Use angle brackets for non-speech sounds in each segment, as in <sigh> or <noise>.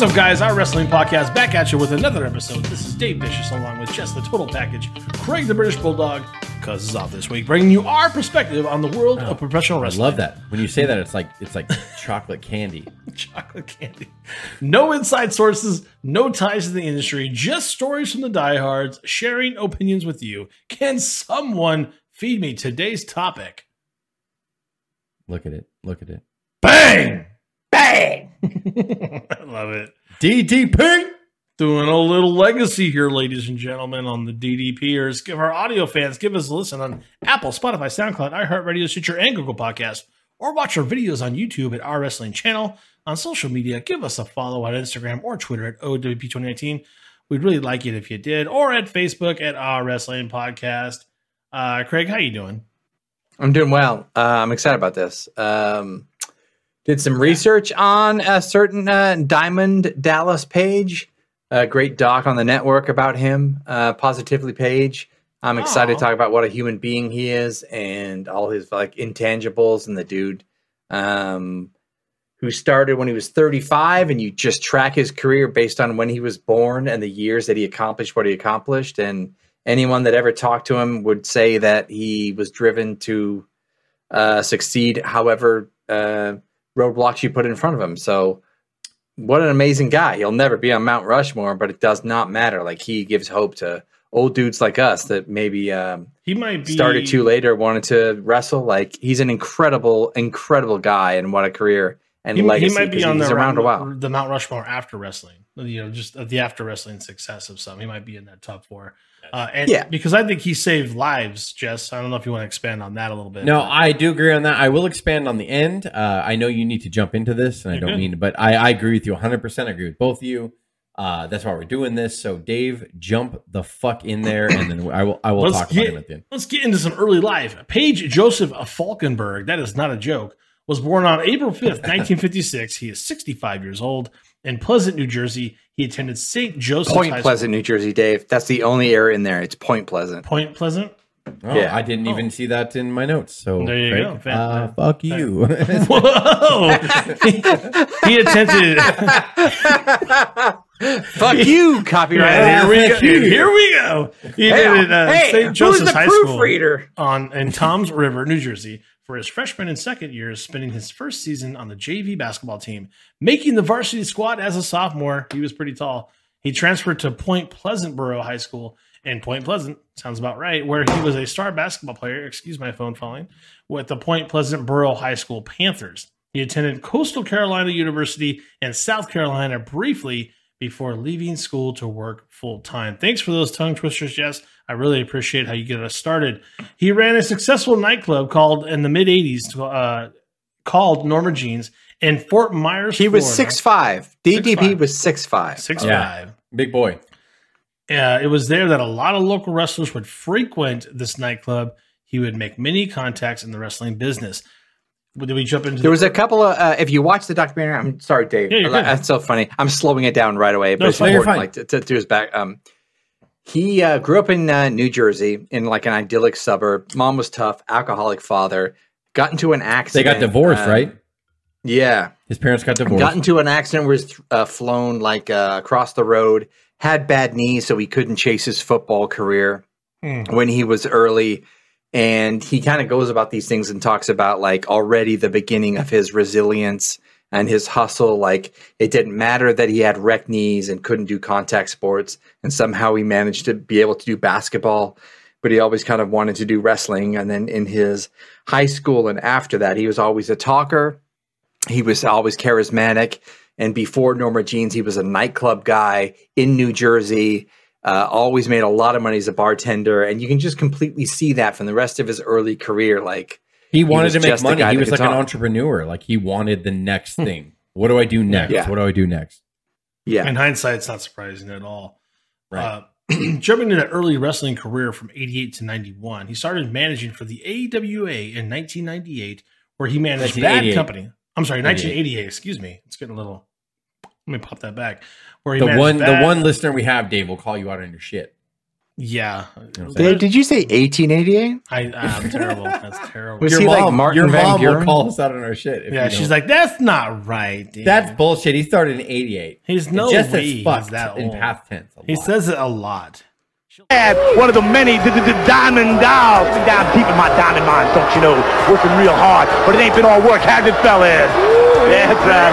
What's up, guys? Our wrestling podcast back at you with another episode. This is Dave Vicious along with Jess the Total Package, Craig the British Bulldog, Cuz is off this week, bringing you our perspective on the world of oh, professional I wrestling. love that. When you say that, it's like it's like <laughs> chocolate candy. <laughs> chocolate candy. No inside sources, no ties to the industry, just stories from the diehards, sharing opinions with you. Can someone feed me today's topic? Look at it. Look at it. Bang! Bang! I love it. DDP. Doing a little legacy here, ladies and gentlemen, on the DDPers. Give our audio fans, give us a listen on Apple, Spotify, SoundCloud, iHeartRadio, Stitcher, and Google Podcast, or watch our videos on YouTube at our wrestling channel. On social media, give us a follow on Instagram or Twitter at OWP2019. We'd really like it if you did, or at Facebook at our wrestling podcast. Uh, Craig, how you doing? I'm doing well. Uh, I'm excited about this. Um, did some research on a certain uh, Diamond Dallas page. A great doc on the network about him. Uh, Positively page. I'm excited Aw. to talk about what a human being he is and all his like intangibles and the dude um, who started when he was 35 and you just track his career based on when he was born and the years that he accomplished what he accomplished and anyone that ever talked to him would say that he was driven to uh, succeed however uh, roadblocks you put in front of him. So what an amazing guy. He'll never be on mount rushmore but it does not matter. Like he gives hope to old dudes like us that maybe um, He might be started too late or wanted to wrestle. Like he's an incredible incredible guy and what a career and He, legacy he might be on the around a while. the Mount Rushmore after wrestling. You know, just the after wrestling success of some. He might be in that top four. Uh, and Yeah. because I think he saved lives. Jess, I don't know if you want to expand on that a little bit. No, I do agree on that. I will expand on the end. Uh, I know you need to jump into this, and I You're don't good. mean, but I, I agree with you 100. percent I agree with both of you. Uh, that's why we're doing this. So, Dave, jump the fuck in there, and then I will I will Let's talk get- about him at the end. Let's get into some early life. Page Joseph of Falkinburg, that is not a joke, was born on April 5th, 1956. He is 65 years old. In Pleasant, New Jersey, he attended St. Joseph's point High pleasant new jersey dave that's the only errah in there it's point pleasant Point Pleasant? Oh, Yeah. I didn't even Oh. see that in my notes. So There you Craig, go. Fan- Uh, fan- fuck you. <laughs> Whoa! <laughs> he, he attended. <laughs> fuck you copyright Yeah, here we go. You. Here we go. He hey, did it at uh, hey, St. who's Joseph's the High School on in Toms River, New Jersey, for his freshman and second years, spending his first season on the JV basketball team, making the varsity squad as a sophomore. He was pretty tall. He transferred to Point Pleasant Borough High School in Point Pleasant, sounds about right, where he was a star basketball player. Excuse my phone falling with the Point Pleasant Borough High School Panthers. He attended Coastal Carolina University and South Carolina briefly before leaving school to work full time. Thanks for those tongue twisters, Jess. I really appreciate how you get us started. He ran a successful nightclub called in the mid '80s uh, called Norma Jeans in Fort Myers. he was Florida. six five ddp 6'5". was six five six Yeah. five. Big boy. Uh, it was there that a lot of local wrestlers would frequent this nightclub. He would make many contacts in the wrestling business. Did we jump into? there was a couple of uh, if you watch the documentary i'm sorry dave Yeah, you're good. that's so funny i'm slowing it down right away but No, it's it's fine, you're important like to, to do his back um he uh, grew up in uh, new jersey in like an idyllic suburb mom was tough alcoholic father got into an accident. They got divorced, uh, right? yeah His parents got divorced. got into an accident where was uh, flown like uh, across the road had bad knees so he couldn't chase his football career Hmm. when he was early and he kind of goes about these things and talks about like already the beginning of his resilience and his hustle like it didn't matter that he had wrecked knees and couldn't do contact sports and somehow he managed to be able to do basketball but he always kind of wanted to do wrestling. And then in his high school and after that he was always a talker. He was always charismatic. And before norma jeans he was a nightclub guy in new jersey uh, always made a lot of money as a bartender. And you can just completely see that from the rest of his early career. Like he wanted was to make money. He was could like an entrepreneur. Like he wanted the next thing. What do I do next? Yeah. What do I do next? yeah In hindsight, it's not surprising at all. Right. Uh, <clears throat> jumping into that early wrestling career from 88 to 91, he started managing for the AWA in 1998, where he managed Bad Company. I'm sorry, 1988. Excuse me. It's getting a little. Let me pop that back. Where he The managed one, the one listener we have, Dave, will call you out on your shit. Yeah, Dave, did you say 1888? I, I'm terrible. That's <laughs> terrible. Was your he like mom, Martin your Van mom will Buren? call us out on our shit. if yeah, you she's don't. like, that's not right. Dude. that's bullshit. He started in '88. He's no just way as he's fucked that in old. past tense. He lot. says it a lot. had one of the many d- d- d- diamond dogs. Been down deep in my diamond mines, don't you know? Working real hard, but it ain't been all work, has it, fellas? That's right.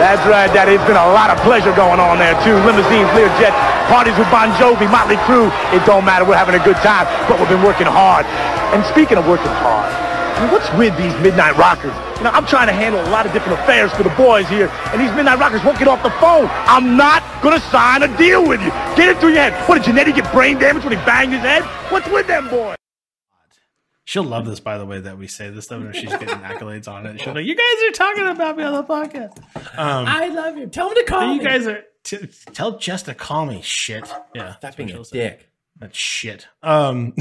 That's right, Daddy. It's been a lot of pleasure going on there, too. Limousines, Learjets, parties with Bon Jovi, Motley Crue. It don't matter. We're having a good time, but we've been working hard. And speaking of working hard, I mean, what's with these midnight rockers? You know, I'm trying to handle a lot of different affairs for the boys here, and these midnight rockers won't get off the phone. I'm not gonna sign a deal with you. Get it through your head. What did Jannetty get brain damage when he banged his head? What's with them boys? She'll love this, by the way, that we say this stuff and she's getting accolades on it. She'll be like, "You guys are talking about me on the podcast." Um, I love you. Tell him to call you me. guys are t- tell Jess to call me. Shit. Yeah, Stop that's being what a say. dick. That's shit. Um,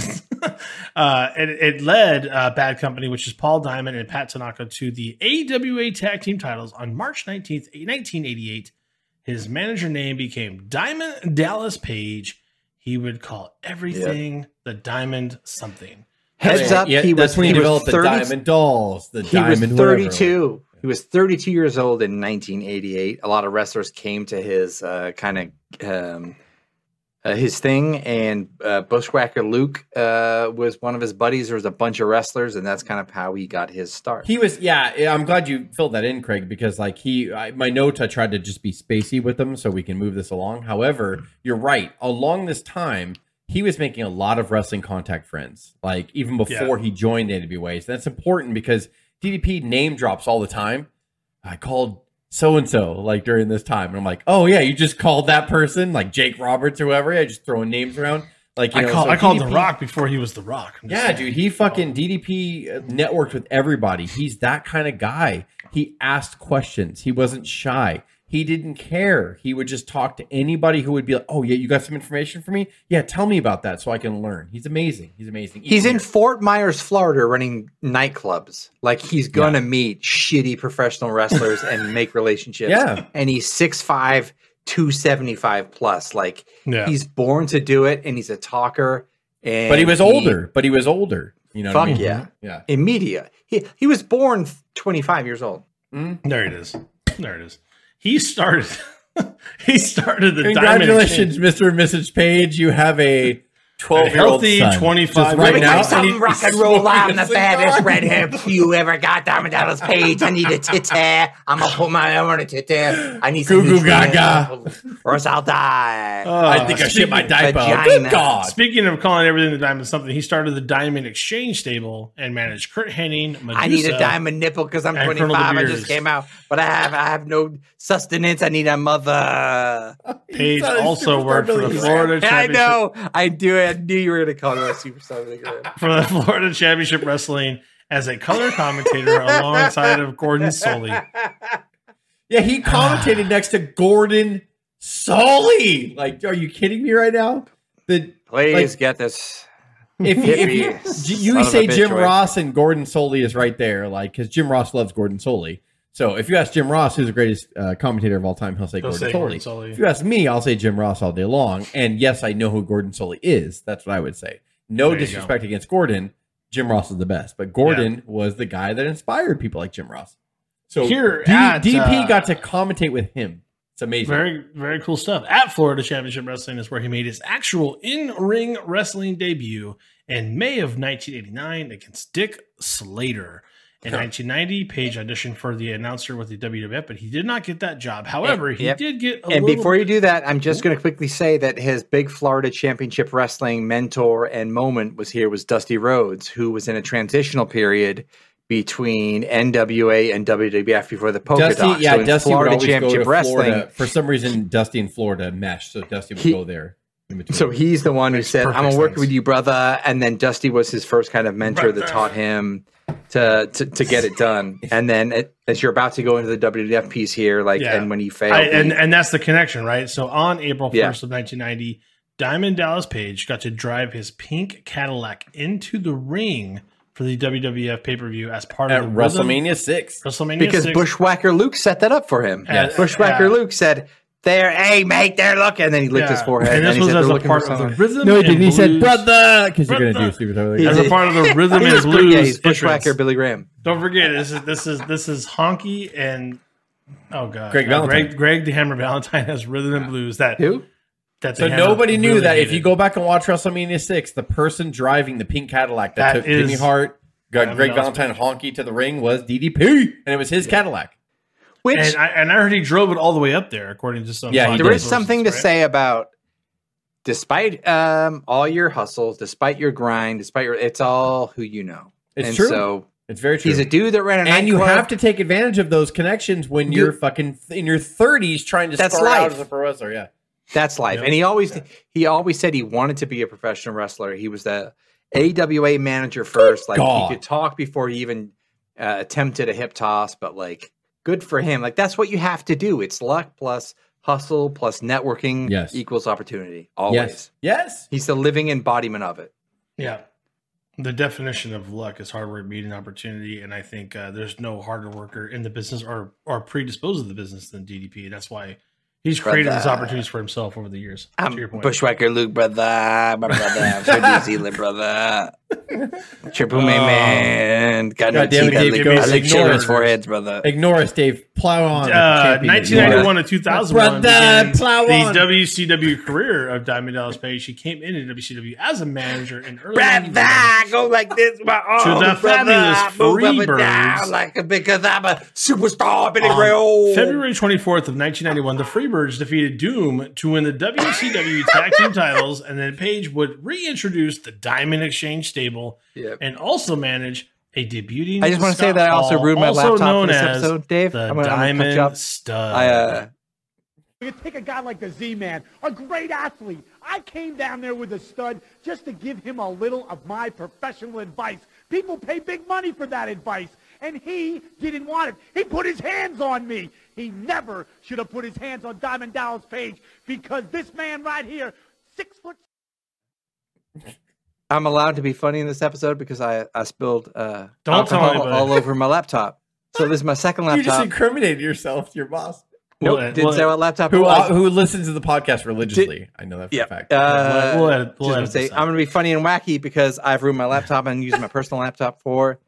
<laughs> uh, it, it led uh, Bad Company, which is Paul Diamond and Pat Tanaka, to the AWA Tag Team titles on March 19th, 1988. His manager name became Diamond Dallas Page. He would call everything the Diamond something. Heads up, Yeah, he was, when he, he developed 30 the diamond dolls. The He was diamond whatever. 32. He was 32 years old in 1988. A lot of wrestlers came to his uh, kind of um, uh, his thing, and uh, Bushwhacker Luke uh, was one of his buddies. There was a bunch of wrestlers, and that's kind of how he got his start. He was, yeah. yeah, I'm glad you filled that in, Craig, because like he, I, my note, I tried to just be spacey with them so we can move this along. However, you're right. Along this time, he was making a lot of wrestling contact friends, like even before he joined AWA. So that's important because DDP name drops all the time. I called so and so like during this time, and I'm like, oh yeah, you just called that person, like Jake Roberts or whoever. Yeah, just throwing names around. Like you I, know, call, so I called The Rock before he was The Rock. Yeah, saying. dude, he fucking DDP uh, networked with everybody. He's that kind of guy. He asked questions. He wasn't shy. He didn't care. He would just talk to anybody who would be like, "Oh yeah, you got some information for me? Yeah, tell me about that so I can learn." He's amazing. He's amazing. He's in Even- Fort Myers, Florida, running nightclubs. Like he's gonna meet shitty professional wrestlers and make relationships. Yeah. and he's 6'5", 275 plus. Like Yeah. he's born to do it, and he's a talker. And but he was he- older. But he was older. You know, what I Fuck mean? yeah. Mm-hmm. yeah. in media. He he was born 25 years old. Mm-hmm. There it is. There it is. He started. <laughs> he started the Congratulations, Mr. and Mrs. Page. You have a twelve-year-old healthy son. 25 Just Let right me now. tell and you he's smoking a cigar. redhead you ever got, Diamond Dallas Page. I need a tit hair. I'm gonna put my arm on a tit hair. I need Goo goo gaga. or else I'll die. Uh, I think I shit my diaper. vagina. Good God. Speaking of calling everything the diamond something, he started the Diamond Exchange stable and managed Curt Hennig, Medusa, I need a diamond nipple because I'm and Colonel 25. I just came out, but I have I have no sustenance. I need a mother. Page <laughs> also superstar worked for the Billy Florida I know. I do. I knew you were going to call me a superstar. League. <laughs> For the Florida Championship Wrestling as a color commentator alongside of Gordon Solie. Yeah, he commentated next to Gordon Solie. Like, are you kidding me right now? The Please Like- get this. if you, if you, you say Jim? Ross and Gordon Solie is right there, like because Jim Ross loves Gordon Solie. So if you ask Jim Ross, who's the greatest uh, commentator of all time, he'll say, He'll Gordon, say. Gordon Solie. If you ask me, I'll say Jim Ross all day long. And yes, I know who Gordon Solie is. That's what I would say. No disrespect against Gordon. Jim Ross is the best, but Gordon was the guy that inspired people like Jim Ross. So Here D- at, DP uh, got to commentate with him. It's amazing. Very, very cool stuff. At Florida Championship Wrestling is where he made his actual in ring wrestling debut in May of 1989 against Dick Slater. In 1990, Page auditioned for the announcer with the WWF, but he did not get that job. However, he Yep. did get a And little before you do that, I'm just going to quickly say that his big Florida Championship Wrestling mentor and moment was here was Dusty Rhodes, who was in a transitional period between NWA and WWF before the polka Dusty, dots. yeah, so in Dusty Florida would always Championship go to Wrestling. Florida. For some reason, Dusty and Florida meshed, so Dusty would He- go there. So he's the one who said, "I'm perfect gonna work sense. with you, brother." And then Dusty was his first kind of mentor that taught him to to, to get it done. <laughs> And then it, as you're about to go into the WWF piece here, like, Yeah. and when he failed, I, he- and and that's the connection, right? So on April 1st Yeah. of 1990, Diamond Dallas Page got to drive his pink Cadillac into the ring for the WWF pay-per-view as part at of the Rhythm- WrestleMania six. WrestleMania because 6. Bushwhacker Luke set that up for him. Yes. Bushwhacker Yeah. Luke said, there, hey mate, they're looking. And then he licked his forehead. And this he was said, as "They're a looking part for of the someone." rhythm. No, he and didn't. He said, blues- brother, because you're going to do Brother. stupid. over He As a part of the <laughs> rhythm He and was pretty- blues. yeah, he's entrance. bushwhacker Billy Graham. Don't forget, this is this is this is honky and oh god, Greg Uh, Valentine. Greg, Greg the Hammer Valentine has rhythm and blues. That Who? that So Hammer nobody knew really that if hated. you go back and watch WrestleMania 6, the person driving the pink Cadillac that, That took Jimmy Hart, got Evan Greg Osborne. Valentine honky to the ring was DDP, and it was his Cadillac. Which and I and I heard he drove it all the way up there, according to some. Yeah, he podcast did. there is something to right? say about despite um, all your hustles, despite your grind, despite your it's all who you know. It's and true. So It's very true. he's a dude that ran a and you nightclub. have to take advantage of those connections when You- you're fucking in your 30s trying to That's start out life. as a pro wrestler. Yeah. That's life. Yep. And he always he always said he wanted to be a professional wrestler. He was the AWA manager first. Like God. he could talk before he even uh, attempted a hip toss, but like good for him. Like that's what you have to do. It's luck plus hustle plus networking Yes. equals opportunity. Always. Yes. Yes. He's the living embodiment of it. Yeah. The definition of luck is hard work meeting opportunity, and I think uh, there's no harder worker in the business or or predisposed to the business than DDP. That's why he's created these Brother. opportunities for himself over the years. I'm to your point. Bushwhacker Luke, brother. My brother. I'm from <laughs> New Zealand, brother. Triple Oh. man, man. Got no God damn it, teeth. I Dave, give me I lick ignore children's foreheads, brother. Ignore us, Dave. Plow on. Uh, champion that you 1991 are. to 2001 Brother, began plow the on. WCW career of Diamond Dallas Page. She came in into WCW as a manager in early 91. Brother, go like this, my arms, To the fabulous Move up and Freebirds. like because I'm a superstar, Billy On Ray. February 24th of 1991, the Freebirds defeated Doom to win the WCW Tag Team titles, and then Page would reintroduce the Diamond Exchange stable Yep. and also manage a debuting. I just want to say Scott that I also Hall, ruined my also laptop known for this as episode, Dave. The I'm gonna, I'm gonna Diamond. Stud. I uh, You take a guy like the Z-Man, a great athlete. I came down there with a stud just to give him a little of my professional advice. People pay big money for that advice, and he didn't want it. He put his hands on me. He never should have put his hands on Diamond Dallas Page because this man right here, six foot I'm allowed to be funny in this episode because I I spilled uh, Don't tell alcohol anybody. all over my laptop. So this is my second laptop. <laughs> You just laptop. incriminated yourself to your boss. Nope, We'll- didn't we'll- say what laptop Who was. who listens to the podcast religiously? I know that for yeah. a fact. Uh, We'll edit- we'll just gonna say this out. I'm gonna be funny and wacky because I've ruined my laptop and used my personal laptop for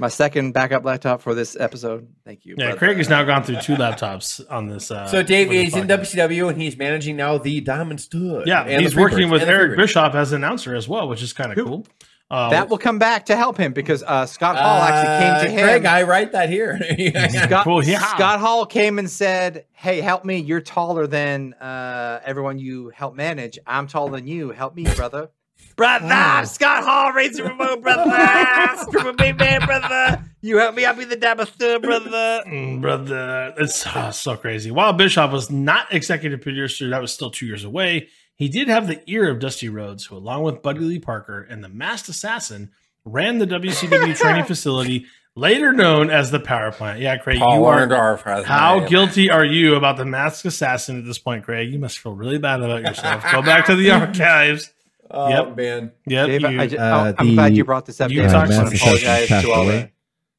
my second backup laptop for this episode. Thank you. yeah, brother. Craig has now gone through two laptops on this. Uh, so Dave is in. WCW and he's managing now the Diamond Stud. Yeah, and he's working with Eric Bischoff as an announcer as well, which is kind of cool. Uh, That will come back to help him because uh, Scott Hall actually came to Uh, him. Craig, I write that here. <laughs> Scott, <laughs> Cool, yeah. Scott Hall came and said, "Hey, help me! You're taller than uh, everyone you help manage. I'm taller than you. Help me, brother." Brother, Scott Hall, raise the remote, brother. <laughs> Super big man, brother. You help me. I'll be the dabber stud, brother. Mm, brother, it's ah, so crazy. While Bischoff was not executive producer, that was still two years away. He did have the ear of Dusty Rhodes, who, along with Buddy Lee Parker and the Masked Assassin, ran the WCW <laughs> training facility, later known as the Power Plant. Yeah, Craig, you are. How guilty are you about the Masked Assassin at this point, Craig? You must feel really bad about yourself. Go back to the <laughs> archives. Oh Yep. man. Yep, Dave, you- I ju- uh, I'm glad you brought this up. you Dave. I talked just want to to apologize to all the,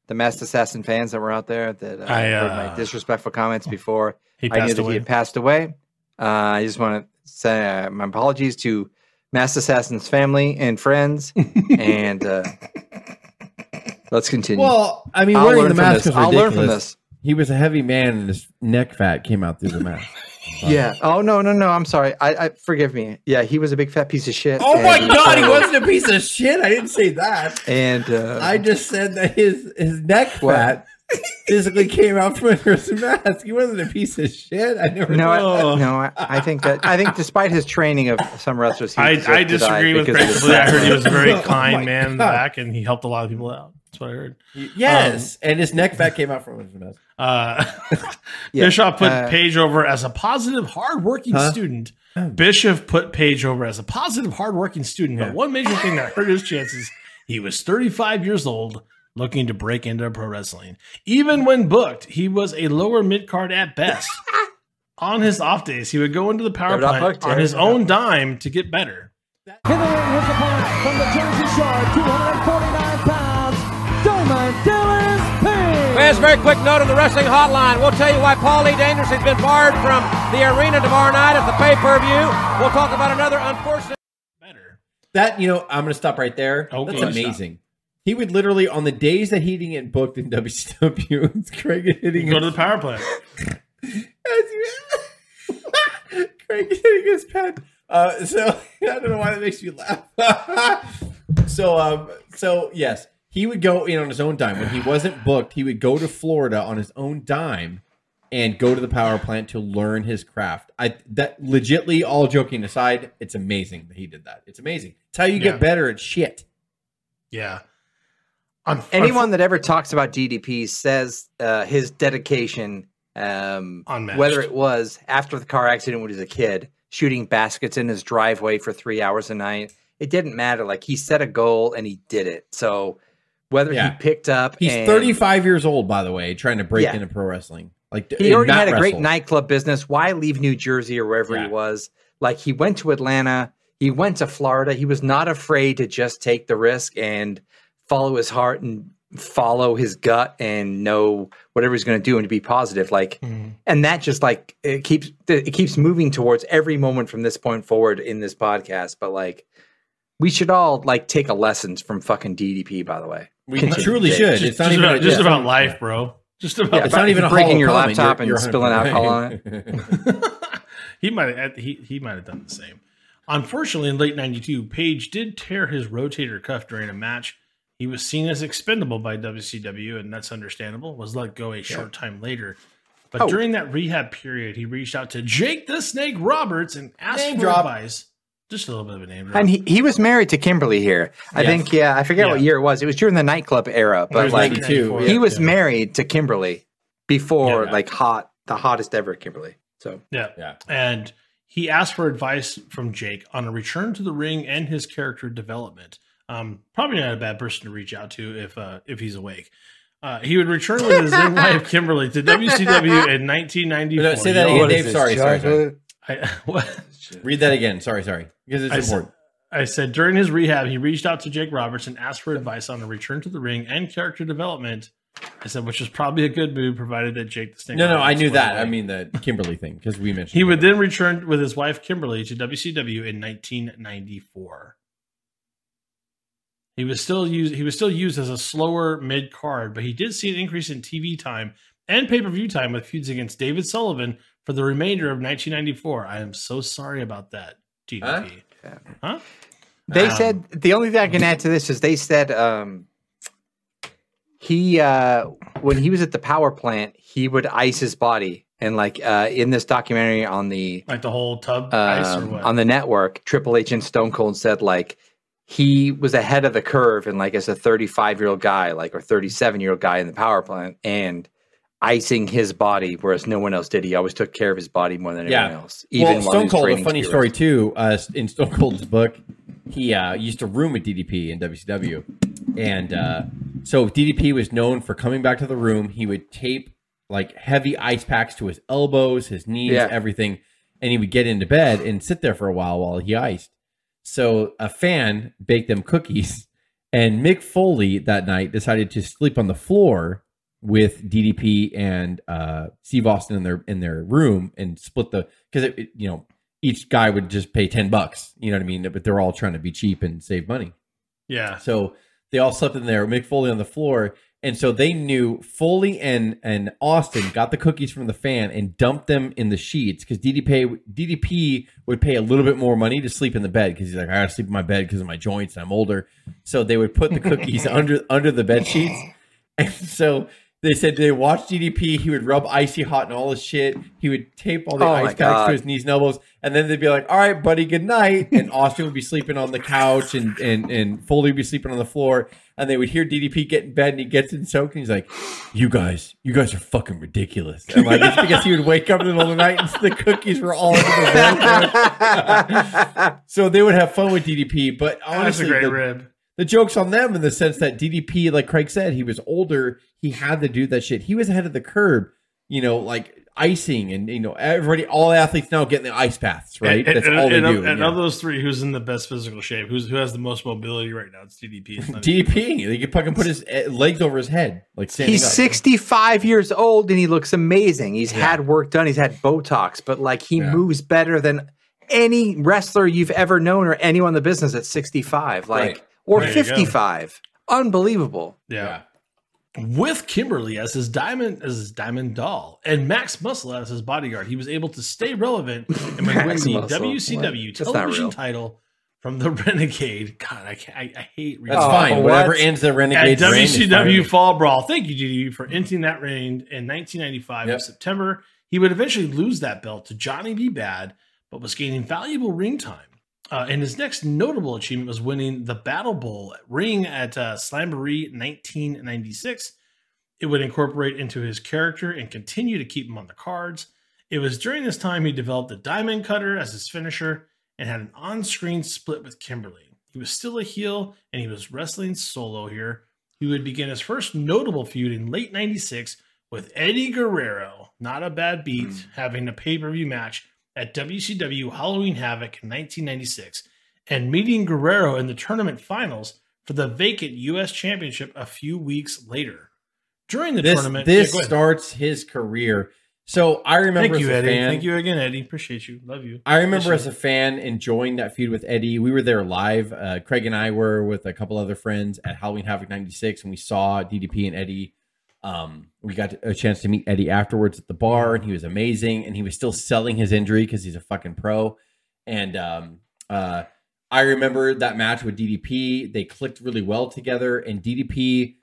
the Masked Assassin fans that were out there that uh, I, heard uh, my disrespectful comments before. he I knew that away. he had passed away. Uh, I just want to say uh, my apologies to Masked Assassin's family and friends, and uh, let's continue. Well, I mean, I'll wearing the from mask this. is I'll learn from this. He was a heavy man, and his neck fat came out through the mask. Yeah. Oh no, no, no. I'm sorry. I, I forgive me. Yeah, he was a big fat piece of shit. Oh my god, he wasn't a piece of shit. I didn't say that. And uh, I just said that his his neck What? fat physically came out from under his mask. He wasn't a piece of shit. I never. no, Oh. I, no. I, I think that I think despite his training of some wrestlers, he I, I disagree with because Craig of his completely. I heard he was a very Oh kind my man God. back, and he helped a lot of people out. That's what I heard. Yes, and his neck fat came out from under his mask. Uh, <laughs> Yeah, Bischoff put uh, Page over as a positive, hardworking Huh? student. Bischoff put Page over as a positive, hardworking student. Yeah. But one major thing that hurt his chances, he was 35 years old, looking to break into pro wrestling. Even when booked, he was a lower mid card at best. <laughs> on his off days, he would go into the power They're plant booked, on Terry. his own dime to get better. Hitting his opponent from the Jersey Shore, 249 Fans, very quick note on the wrestling hotline. We'll tell you why Paul Lee Dangerous has been barred from the arena tomorrow night at the pay-per-view. We'll talk about another unfortunate. Better. That you know, I'm gonna stop right there. Okay, That's amazing. He would literally on the days that he didn't get booked in <laughs> WCW, it's Craig hitting Go to the power plant. <laughs> <laughs> Craig hitting his pen. Uh, so I don't know why that makes you laugh. so um, so yes, he would go in on his own dime when he <sighs> wasn't booked. He would go to Florida on his own dime and go to the power plant to learn his craft. I that legitly, all joking aside, it's amazing that he did that. It's amazing. It's how you Yeah. get better at shit. Yeah. Un- Anyone that ever talks about DDP says uh, his dedication, um, Unmatched. whether it was after the car accident when he was a kid, shooting baskets in his driveway for three hours a night, it didn't matter. Like he set a goal and he did it. So whether Yeah. he picked up, He's and 35 years old, by the way, trying to break Yeah. into pro wrestling. Like He already had a great nightclub business. Why leave New Jersey or wherever Yeah. he was? Like he went to Atlanta, he went to Florida. He was not afraid to just take the risk and follow his heart and follow his gut and know whatever he's going to do and to be positive. Like, Mhm. and that just like it keeps it keeps moving towards every moment from this point forward in this podcast. But like, we should all like take a lessons from fucking DDP. By the way, We Continue. truly Yeah, should. Just, it's not just even about, just yeah. about life, bro. Just about Yeah, It's not even breaking your comment. laptop You're- and you're spilling 100% alcohol on right. <laughs> he might have he he might have done the same. Unfortunately, in late '92, Page did tear his rotator cuff during a match. He was seen as expendable by WCW, and that's understandable. Was let go a short time later. But Oh. during that rehab period, he reached out to Jake the Snake Roberts and asked Name for drop. advice. Just a little bit of a name drop. And he, he was married to Kimberly here. I Yes. think, yeah, I forget what year it was. It was during the nightclub era, but like 92, he yeah. was Yeah. married to Kimberly before Yeah. like hot, the hottest ever Kimberly. So Yeah. Yeah. And he asked for advice from Jake on a return to the ring and his character development. Um, probably not a bad person to reach out to if uh, if he's awake. Uh, he would return with his <laughs> then wife Kimberly to WCW in 1994. No, say that You- again, Dave. Sorry, sorry, sorry. I, <laughs> what? Read that again. Sorry, sorry. Because it's I said- I said during his rehab, he reached out to Jake Roberts and asked for advice on a return to the ring and character development. I said, which is probably a good move, provided that Jake the Snake. No, no, I knew that. away. I mean the Kimberly thing because we mentioned He would then return with his wife Kimberly to WCW in 1994. He was still used. He was still used as a slower mid card, but he did see an increase in TV time and pay per view time with feuds against David Sullivan for the remainder of 1994. I am so sorry about that, DDP. Huh? they Um, said the only thing I can add to this is they said um, he uh, when he was at the power plant, he would ice his body. And like uh, in this documentary on the Like the whole tub ice or um, what? on the network, Triple H and Stone Cold said like he was ahead of the curve and like as a 35 year old guy, like or 37 year old guy in the power plant and icing his body, whereas no one else did. He always took care of his body more than Yeah. anyone else. Even well, Stone Cold. A funny to story too. Uh, in Stone Cold's book, he uh, used to room with DDP in WCW, and uh, so DDP was known for coming back to the room. He would tape like heavy ice packs to his elbows, his knees, Yeah. everything, and he would get into bed and sit there for a while while he iced. So a fan baked them cookies, and Mick Foley that night decided to sleep on the floor with DDP and uh, Steve Austin in their in their room and split the because it, it- you know each guy would just pay ten bucks. You know what I mean? But they're all trying to be cheap and save money. yeah. So they all slept in there. Mick Foley on the floor, and so they knew Foley and and Austin got the cookies from the fan and dumped them in the sheets because DDP DDP would pay a little bit more money to sleep in the bed because he's like I gotta sleep in my bed because of my joints and I'm older. So they would put the cookies <laughs> under under the bed sheets, and so. They said they watched DDP. He would rub icy hot and all this shit. He would tape all the Oh ice packs God. to his knees and elbows, and then they'd be like, "All right, buddy, good night." And <laughs> Austin would be sleeping on the couch, and and and Foley would be sleeping on the floor. And they would hear DDP get in bed, and he gets in soaked, and he's like, "You guys, you guys are fucking ridiculous." And like it's because he would wake up in the middle of the night, and the cookies were all over the <laughs> bed. <laughs> so they would have fun with DDP, but That's a honestly, great the, rib. The joke's on them in the sense that DDP, like Craig said, he was older. He had to do that shit. He was ahead of the curb. You know, like icing and you know everybody, all athletes now getting the ice baths, right? And, That's and, all they and, do. and yeah. of those three, who's in the best physical shape? Who's who has the most mobility right now? It's DDP. It's not DDP, they can fucking put his eh, legs over his head, like He's up. 65 years old and he looks amazing. He's had work done. He's had Botox, but like he Yeah. moves better than any wrestler you've ever known or anyone in the business at 65, like Right. Or There you go. 55. Unbelievable. Yeah. With Kimberly as his diamond as his diamond doll and Max Muscle as his bodyguard, he was able to stay relevant <laughs> and win the Muscle. WCW What? Television title from the <laughs> Renegade. God, I can't, I, I hate That's Oh, fine. what? Whatever ends the at Renegades reign WCW. Fall Brawl. Thank you, DD, for ending that reign in 1995 Yep. in September. He would eventually lose that belt to Johnny B. Bad, but was gaining valuable ring time. Uh, and his next notable achievement was winning the Battle Bowl ring at uh, Slamboree 1996. It would incorporate into his character and continue to keep him on the cards. It was during this time he developed the Diamond Cutter as his finisher and had an on screen split with Kimberly. He was still a heel and he was wrestling solo here. He would begin his first notable feud in late 96 with Eddie Guerrero, not a bad beat, having a pay per view match at WCW Halloween Havoc in 1996 and meeting Guerrero in the tournament finals for the vacant U.S. Championship a few weeks later. During the This tournament, this Yeah, starts his career. So I remember Thank you, as a Eddie. fan, Thank you again, Eddie. Appreciate you. Love you. I remember Miss as a fan enjoying that feud with Eddie. We were there live. Uh, Craig and I were with a couple other friends at Halloween Havoc '96, and we saw DDP and Eddie. Um, we got a chance to meet Eddie afterwards at the bar, and he was amazing. And he was still selling his injury because he's a fucking pro. And um, uh, I remember that match with DDP. They clicked really well together, and DDP.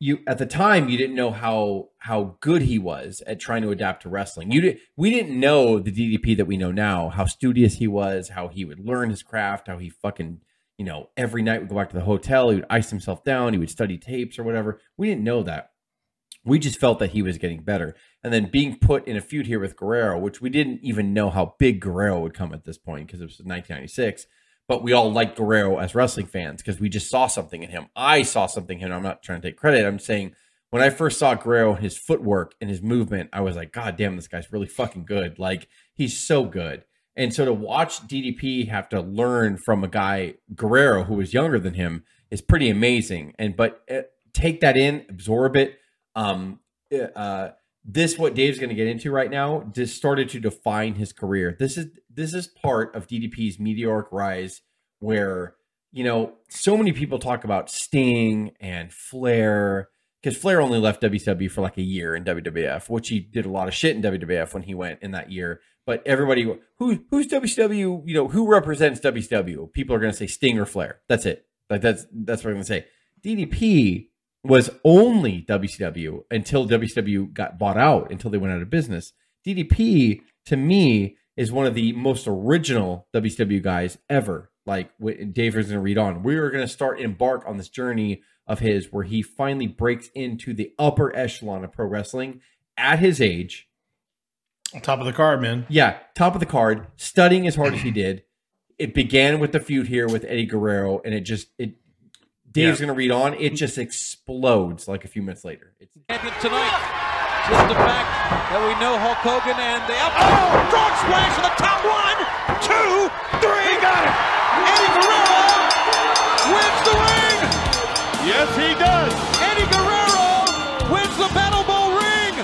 You at the time you didn't know how how good he was at trying to adapt to wrestling. You did we didn't know the DDP that we know now, how studious he was, how he would learn his craft, how he fucking you know every night would go back to the hotel, he would ice himself down, he would study tapes or whatever. We didn't know that. We just felt that he was getting better. And then being put in a feud here with Guerrero, which we didn't even know how big Guerrero would come at this point because it was 1996 but we all liked Guerrero as wrestling fans because we just saw something in him. I saw something in him. I'm not trying to take credit. I'm saying when I first saw Guerrero, his footwork and his movement, I was like, God damn, this guy's really fucking good. Like he's so good. And so to watch DDP have to learn from a guy Guerrero who was younger than him is pretty amazing. And but uh, take that in, absorb it. Um, uh, this what Dave's going to get into right now just started to define his career. This is this is part of DDP's meteoric rise where you know so many people talk about Sting and Flair because Flair only left WCW for like a year in WWF, which he did a lot of shit in WWF when he went in that year. But everybody who who's WCW, you know, who represents WCW? People are going to say Sting or Flair. That's it. Like that's that's what I'm going to say. DDP was only WCW until WCW got bought out, until they went out of business. DDP, to me, is one of the most original WCW guys ever. Like Dave is going to read on. We are going to start embark on this journey of his where he finally breaks into the upper echelon of pro wrestling at his age. Top of the card, man. Yeah, top of the card, studying as hard as he did. It began with the feud here with Eddie Guerrero, and it just it Dave's Yeah. going to read on. It just explodes like a few minutes later. It's champion tonight. Just the fact that we know Hulk Hogan and the up. Oh, frog splash to the top. One, two, three. He got it. Eddie Guerrero wins the ring. Yes, he does. Eddie Guerrero wins the Battle Bowl ring.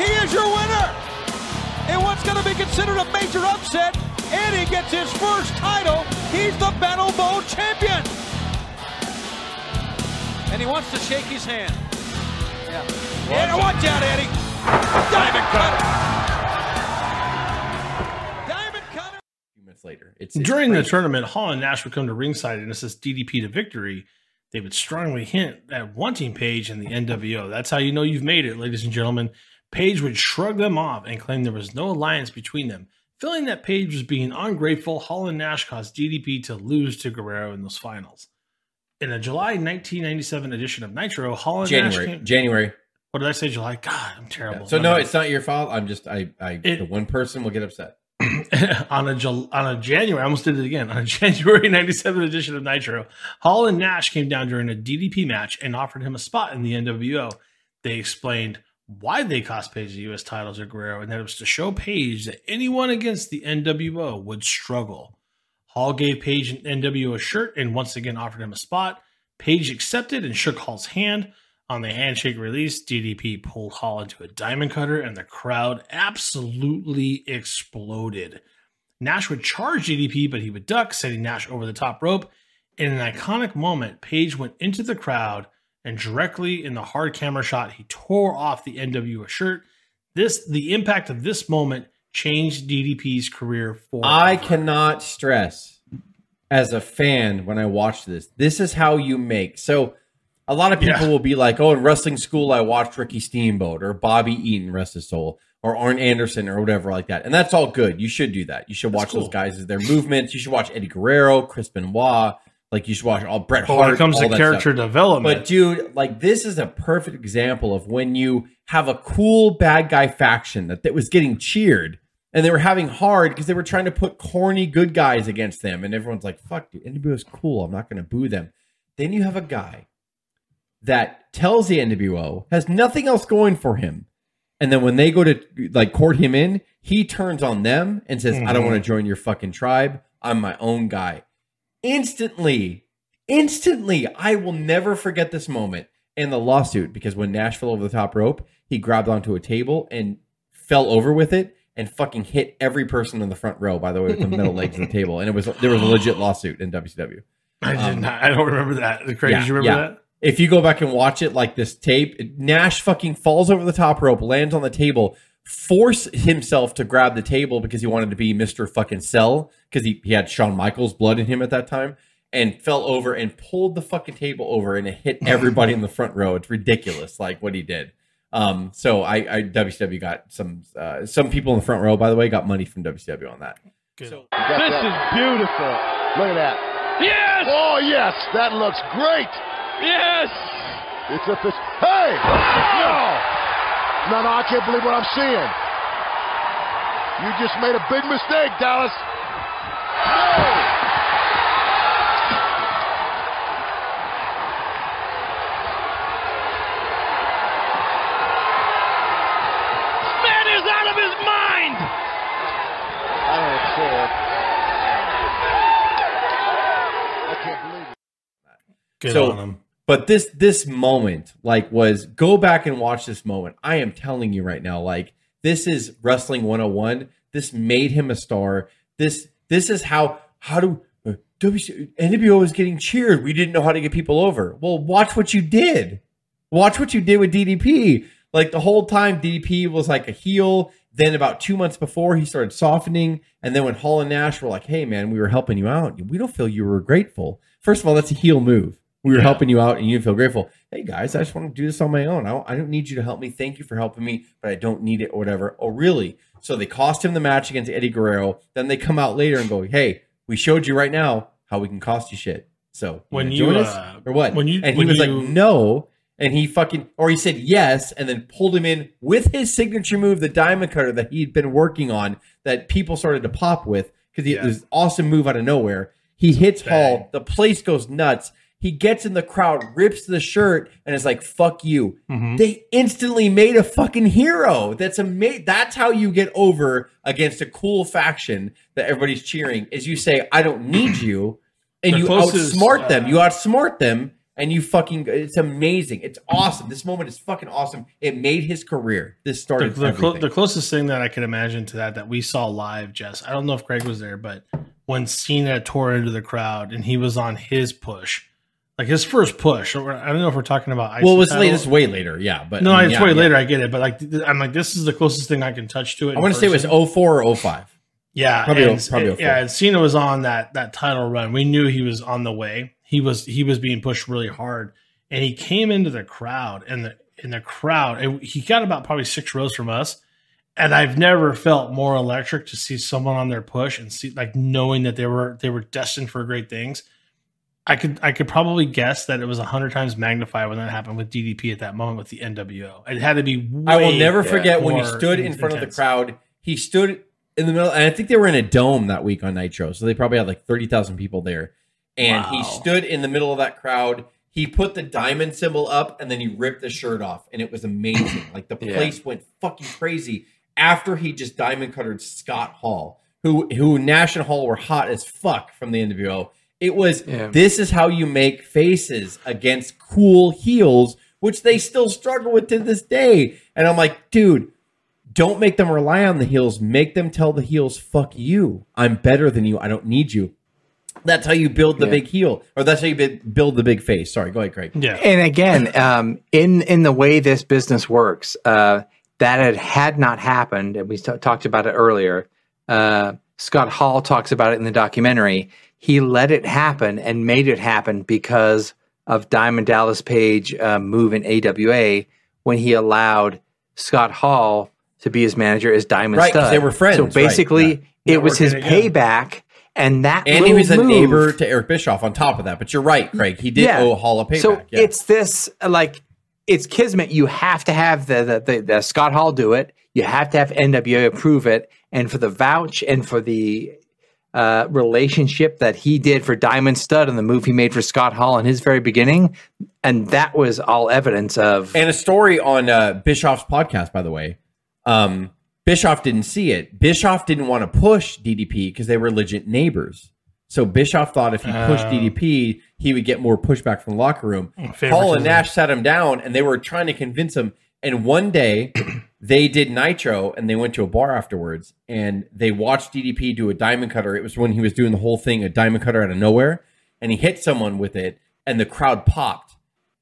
He is your winner. In what's going to be considered a major upset, Eddie gets his first title. He's the Battle Bowl champion. And he wants to shake his hand. Yeah. Yeah, watch out, Eddie. Diamond cutter. Diamond cutter. a few minutes later. It's, it's During the tournament, Hall and Nash would come to ringside and assist DDP to victory. They would strongly hint at wanting Page and the NWO. That's how you know you've made it, ladies and gentlemen. Page would shrug them off and claim there was no alliance between them. Feeling that Page was being ungrateful, Hall and Nash caused DDP to lose to Guerrero in those finals. In a July 1997 edition of Nitro, Hall and Nash January. came. January. What did I say? July? God, I'm terrible. So My no, it's not your fault. I'm just I I It- the one person will get upset. <laughs> on a on a January, I almost did it again. On a <laughs> January '97 edition of Nitro, Hall and Nash came down during a DDP match and offered him a spot in the NWO. They explained why they cost Page the U.S. title to Guerrero, and that it was to show Page that anyone against the NWO would struggle. Hall gave Page an NWO shirt and once again offered him a spot. Page accepted and shook Hall's hand. On the handshake release, DDP pulled Hall into a diamond cutter, and the crowd absolutely exploded. Nash would charge DDP, but he would duck, sending Nash over the top rope. In an iconic moment, Page went into the crowd and directly in the hard camera shot, he tore off the NWO shirt. This the impact of this moment changed DDP's career for I cannot stress as a fan when I watch this. This is how you make. So a lot of people Yeah. will be like, "Oh, in wrestling school, I watched Ricky Steamboat or Bobby Eaton, rest his soul, or Arn Anderson or whatever like that." And that's all good. You should do that. You should watch cool. those guys as their movements. You should watch Eddie Guerrero, Chris Benoit. Like you should watch all Bret But Hart. when it comes to character stuff. development, But dude, like this is a perfect example of when you have a cool bad guy faction that, that was getting cheered and they were having hard because they were trying to put corny good guys against them and everyone's like, fuck dude, NWO is cool. I'm not gonna boo them. Then you have a guy that tells the NWO has nothing else going for him. And then when they go to like court him in, he turns on them and says, I don't Mhm. want to join your fucking tribe. I'm my own guy. Instantly, instantly, I will never forget this moment in the lawsuit because when Nash fell over the top rope, he grabbed onto a table and fell over with it and fucking hit every person in the front row, by the way, with the metal legs of the table. And it was there was a legit lawsuit in WCW. I did um, not. I don't remember that. Craig, yeah, you remember yeah. that? If you go back and watch it like this tape, Nash fucking falls over the top rope, lands on the table, force himself to grab the table because he wanted to be Mr. fucking Cell because he, he had Shawn Michaels blood in him at that time and fell over and pulled the fucking table over and it hit <laughs> everybody in the front row. It's ridiculous, like what he did. Um, so I, I WCW got some uh, some people in the front row, by the way, got money from WCW on that. Good. So This is beautiful. Look at that. Yes! Oh, yes. That looks great. Yes! It's a fish. Hey! No! No, no, I can't believe what I'm seeing. You just made a big mistake, Dallas. No! Man is out of his mind! I don't care. I can't believe it. Good So- on him. But this this moment, like, was go back and watch this moment. I am telling you right now, like, this is wrestling 101. This made him a star. This this is how how do uh, WC, NWO was getting cheered. We didn't know how to get people over. Well, watch what you did. Watch what you did with DDP. Like the whole time, DDP was like a heel. Then about two months before, he started softening. And then when Hall and Nash were like, "Hey, man, we were helping you out. We don't feel you were grateful." First of all, that's a heel move. We were Yeah. helping you out, and you feel grateful. Hey guys, I just want to do this on my own. I don't, I don't need you to help me. Thank you for helping me, but I don't need it or whatever. Oh, really? So they cost him the match against Eddie Guerrero. Then they come out later and go, "Hey, we showed you right now how we can cost you shit." So When you, us uh, or what? when you- and he was you- like, "No," and he fucking or he said yes, and then pulled him in with his signature move, the diamond cutter that he'd been working on, that people started to pop with because Yeah. it was awesome move out of nowhere. He hits Bang. Hall, the place goes nuts. He gets in the crowd, rips the shirt, and is like, "Fuck you." Mhm. They instantly made a fucking hero. That's amazing. That's how you get over against a cool faction that everybody's cheering. Is you say, "I don't need you," and The you closest, outsmart them. uh, You outsmart them, and you fucking. It's amazing. It's awesome. This moment is fucking awesome. It made his career. This the, started the, clo- everything. the closest thing that I could imagine to that that we saw live, Jess. I don't know if Greg was there, but when Cena tore into the crowd and he was on his push, like his first push. or I don't know if we're talking about. well, it was late. This way later. Yeah, but No, I mean, it's yeah, way yeah. later. I get it, but like I'm like this is the closest thing I can touch to it. I want to say it was 04 or 05. Yeah, Probably and, o- probably and- 04. yeah. And Cena was on that that title run. We knew he was on the way. He was he was being pushed really hard, and he came into the crowd, and the in the crowd, and he got about probably six rows from us. And I've never felt more electric to see someone on their push and see like knowing that they were they were destined for great things. I could I could probably guess that it was a hundred times magnified when that happened with DDP at that moment with the NWO. It had to be. I will never forget when he stood in front of the crowd. He stood in the middle, and I think they were in a dome that week on Nitro, so they probably had like thirty thousand people there. And he stood in the middle of that crowd. He put the diamond symbol up and then he ripped the shirt off, and it was amazing. <clears throat> like the Yeah. place went fucking crazy after he just diamond cuttered Scott Hall, who who Nash and Hall were hot as fuck from the NWO. It was Yeah. this is how you make faces against cool heels, which they still struggle with to this day. And I'm like, dude, don't make them rely on the heels. Make them tell the heels, fuck you. I'm better than you. I don't need you. That's how you build the Yeah. big heel, or that's how you build the big face. Sorry, go ahead, Craig. Yeah. And again, um, in in the way this business works, uh, that had had not happened, and we t- talked about it earlier. Uh, Scott Hall talks about it in the documentary. He let it happen and made it happen because of Diamond Dallas Page uh, move in AWA when he allowed Scott Hall to be his manager as Diamond Right, Stud. they were friends, So right, basically, yeah. it was his payback, and that And he was a move- neighbor to Eric Bischoff on top of that. But you're right, Craig. He did owe Hall a payback. So yeah. it's this like it's kismet. You have to have the, the the the Scott Hall do it. You have to have NWA approve it, and for the vouch and for the uh, relationship that he did for Diamond Stud and the move he made for Scott Hall in his very beginning, and that was all evidence of. and a story on uh, Bischoff's podcast, by the way. Um, Bischoff didn't see it. Bischoff didn't want to push DDP because they were legit neighbors. So Bischoff thought if he pushed Oh. DDP, he would get more pushback from the locker room. Paul and Nash sat him down, and they were trying to convince him. And one day, they did Nitro, and they went to a bar afterwards, and they watched DDP do a diamond cutter. It was when he was doing the whole thing, a diamond cutter out of nowhere, and he hit someone with it, and the crowd popped.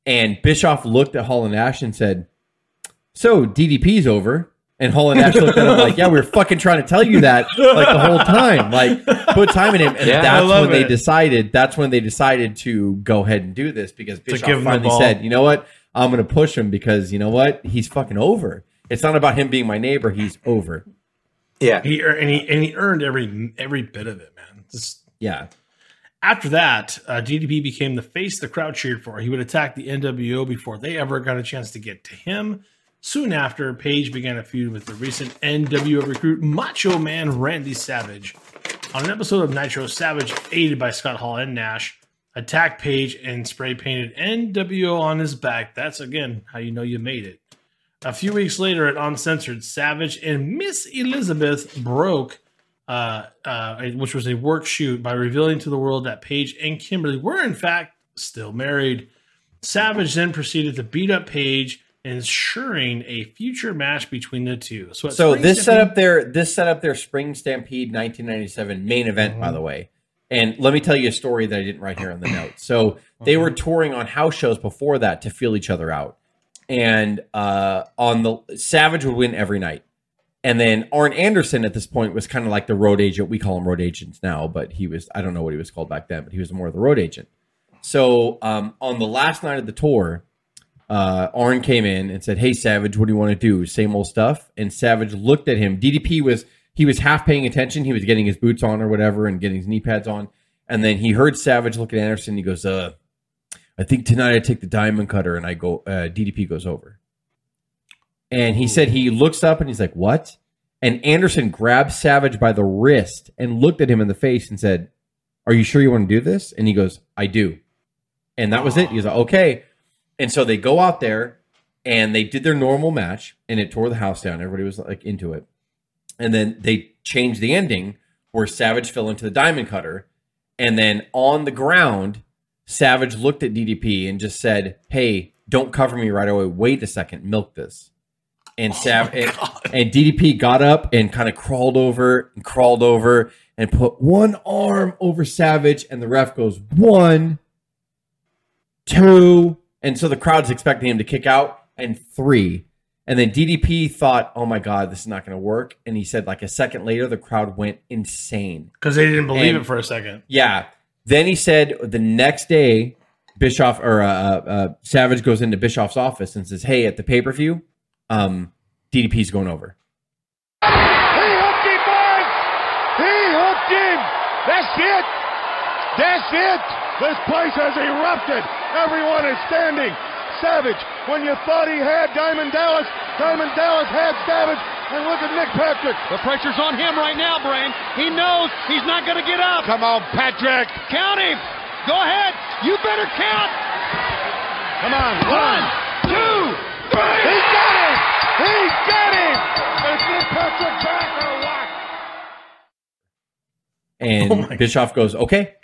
And Bischoff looked at Hall and Nash and said, "So DDP's over." And Hall and Nash looked at him like, "Yeah, we were fucking trying to tell you that like the whole time. Like, put time in him." And Yeah, that's when they decided. That's when they decided to go ahead and do this because Bischoff give him the finally said, "You know what? I'm going to push him because you know what? He's fucking over. It's not about him being my neighbor. He's over." yeah, He and he and he earned every every bit of it, man. Just Yeah, after that, uh, DDP became the face the crowd cheered for. He would attack the NWO before they ever got a chance to get to him. Soon after, Page began a feud with the recent NWO recruit Macho Man Randy Savage. On an episode of Nitro, Savage, aided by Scott Hall and Nash, attacked Page and spray painted NWO on his back. That's again how you know you made it. A few weeks later at Uncensored, Savage and Miss Elizabeth broke uh, uh, which was a work shoot, by revealing to the world that Page and Kimberly were, in fact, still married. Savage then proceeded to beat up Page, ensuring a future match between the two. So, So this set up their this set up their Spring Stampede 1997 main event, by the way. And let me tell you a story that I didn't write here on the note. So they were touring on house shows before that to feel each other out, and uh, on the Savage would win every night, and then Arn Anderson at this point was kind of like the road agent. We call him road agents now, but he was I don't know what he was called back then, but he was more of the road agent. So um, on the last night of the tour, uh, Arn came in and said, "Hey, Savage, what do you want to do? Same old stuff." And Savage looked at him. DDP was he was half paying attention. He was getting his boots on or whatever, and getting his knee pads on. And then he heard Savage look at Anderson. He goes, "Uh, I think tonight I take the diamond cutter." And I go, uh, "DDP goes over." And he said he looks up and he's like, "What?" And Anderson grabbed Savage by the wrist and looked at him in the face and said, "Are you sure you want to do this?" And he goes, "I do." And that was it. He was like, "Okay." And so they go out there and they did their normal match and it tore the house down. Everybody was like into it. And then they changed the ending where Savage fell into the diamond cutter. And then on the ground, Savage looked at DDP and just said, Hey, don't cover me right away. Wait a second, milk this. And oh Sav and, and DDP got up and kind of crawled over and crawled over and put one arm over Savage, and the ref goes one, two, and so the crowd's expecting him to kick out, and three. And then DDP thought, oh my God, this is not going to work. And he said, like a second later, the crowd went insane. because they didn't believe And- it for a second. Yeah. Then he said the next day, Bischoff or uh, uh, Savage goes into Bischoff's office and says, hey, at the pay per view, um, DDP's going over. He hooked him, boys! He hooked him! That's it! That's it! This place has erupted! Everyone is standing! Savage, when you thought he had Diamond Dallas, Diamond Dallas had Savage, and look at Nick Patrick! The pressure's on him right now, Brain. He knows he's not going to get up. Come on, Patrick! Count him. Go ahead. You better count. Come on. One, two, three. He got him. He got him. Is this Patrick back or what? And <laughs> Oh Bischoff goes, okay,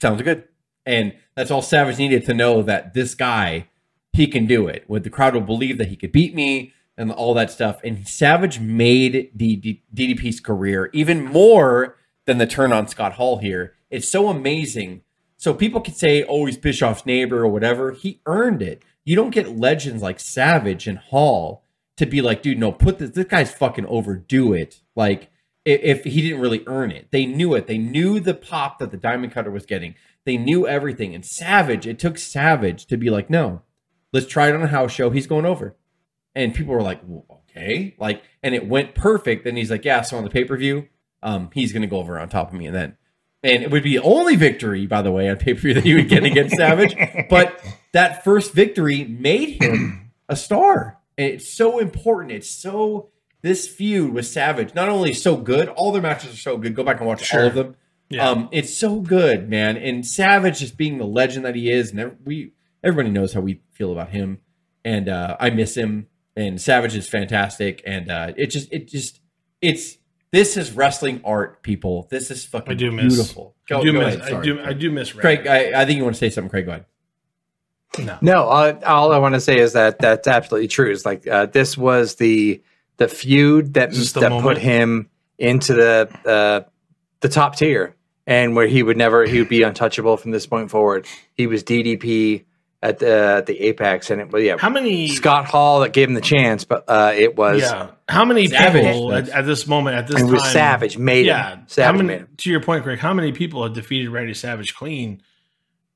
sounds good. And that's all Savage needed to know that this guy, he can do it. What the crowd will believe that he could beat me and all that stuff. And Savage made the D- DDP's career even more than the turn on Scott Hall here. It's so amazing. So people could say, oh, he's Bischoff's neighbor or whatever. He earned it. You don't get legends like Savage and Hall to be like, dude, no, put this, this guy's fucking overdo it. Like, if he didn't really earn it. They knew it. They knew the pop that the Diamond Cutter was getting. They knew everything. And Savage, it took Savage to be like, no, let's try it on a house show. He's going over. And people were like, well, okay. Like, and it went perfect. And he's like, yeah, so on the pay per view, um, he's going to go over on top of me. And then, and it would be the only victory, by the way, on pay per view that he would get against Savage. <laughs> But that first victory made him a star. And it's so important. It's so this feud with Savage not only so good, all their matches are so good. Go back and watch all of them. Yeah. Um, it's so good, man. And Savage just being the legend that he is, and we everybody knows how we feel about him. And uh, I miss him. And Savage is fantastic. And uh, it just it just it's this is wrestling art, people. This is fucking I do miss. beautiful. I Go- do go miss. ahead, I sorry. do. I do miss Craig, I, I think you want to say something. Craig, go ahead. No. No, all, all I want to say is that that's absolutely true. It's like uh, this was the the feud that Is this the that moment? put him into the uh, the top tier, and where he would never he would be untouchable from this point forward. He was DDP at the at the apex, and it well, yeah, How many? Scott Hall that gave him the chance, but uh, it was Yeah. How many Savage. people at, at this moment at this and time? was Savage made it. Yeah. him. how Savage many? made him. To your point, Greg. How many people have defeated Randy Savage clean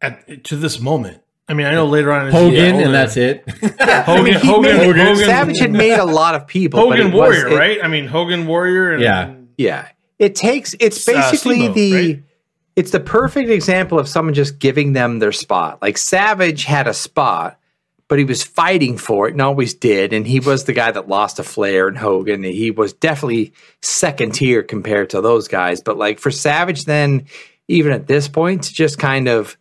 at to this moment? I mean, I know later on in Hogan, yeah, and that's it. <laughs> Hogan. He Hogan. made- Hogan. Savage had made a lot of people. but Hogan it was- Warrior, it- right? I mean, Hogan Warrior. And, Yeah. Yeah. It takes it's Uh, basically Steamboat, the right? It's the perfect example of someone just giving them their spot. Like Savage had a spot, but he was fighting for it and always did. And he was the guy that lost to Flair and Hogan. He was definitely second tier compared to those guys. But like for Savage, then even at this point, to just kind of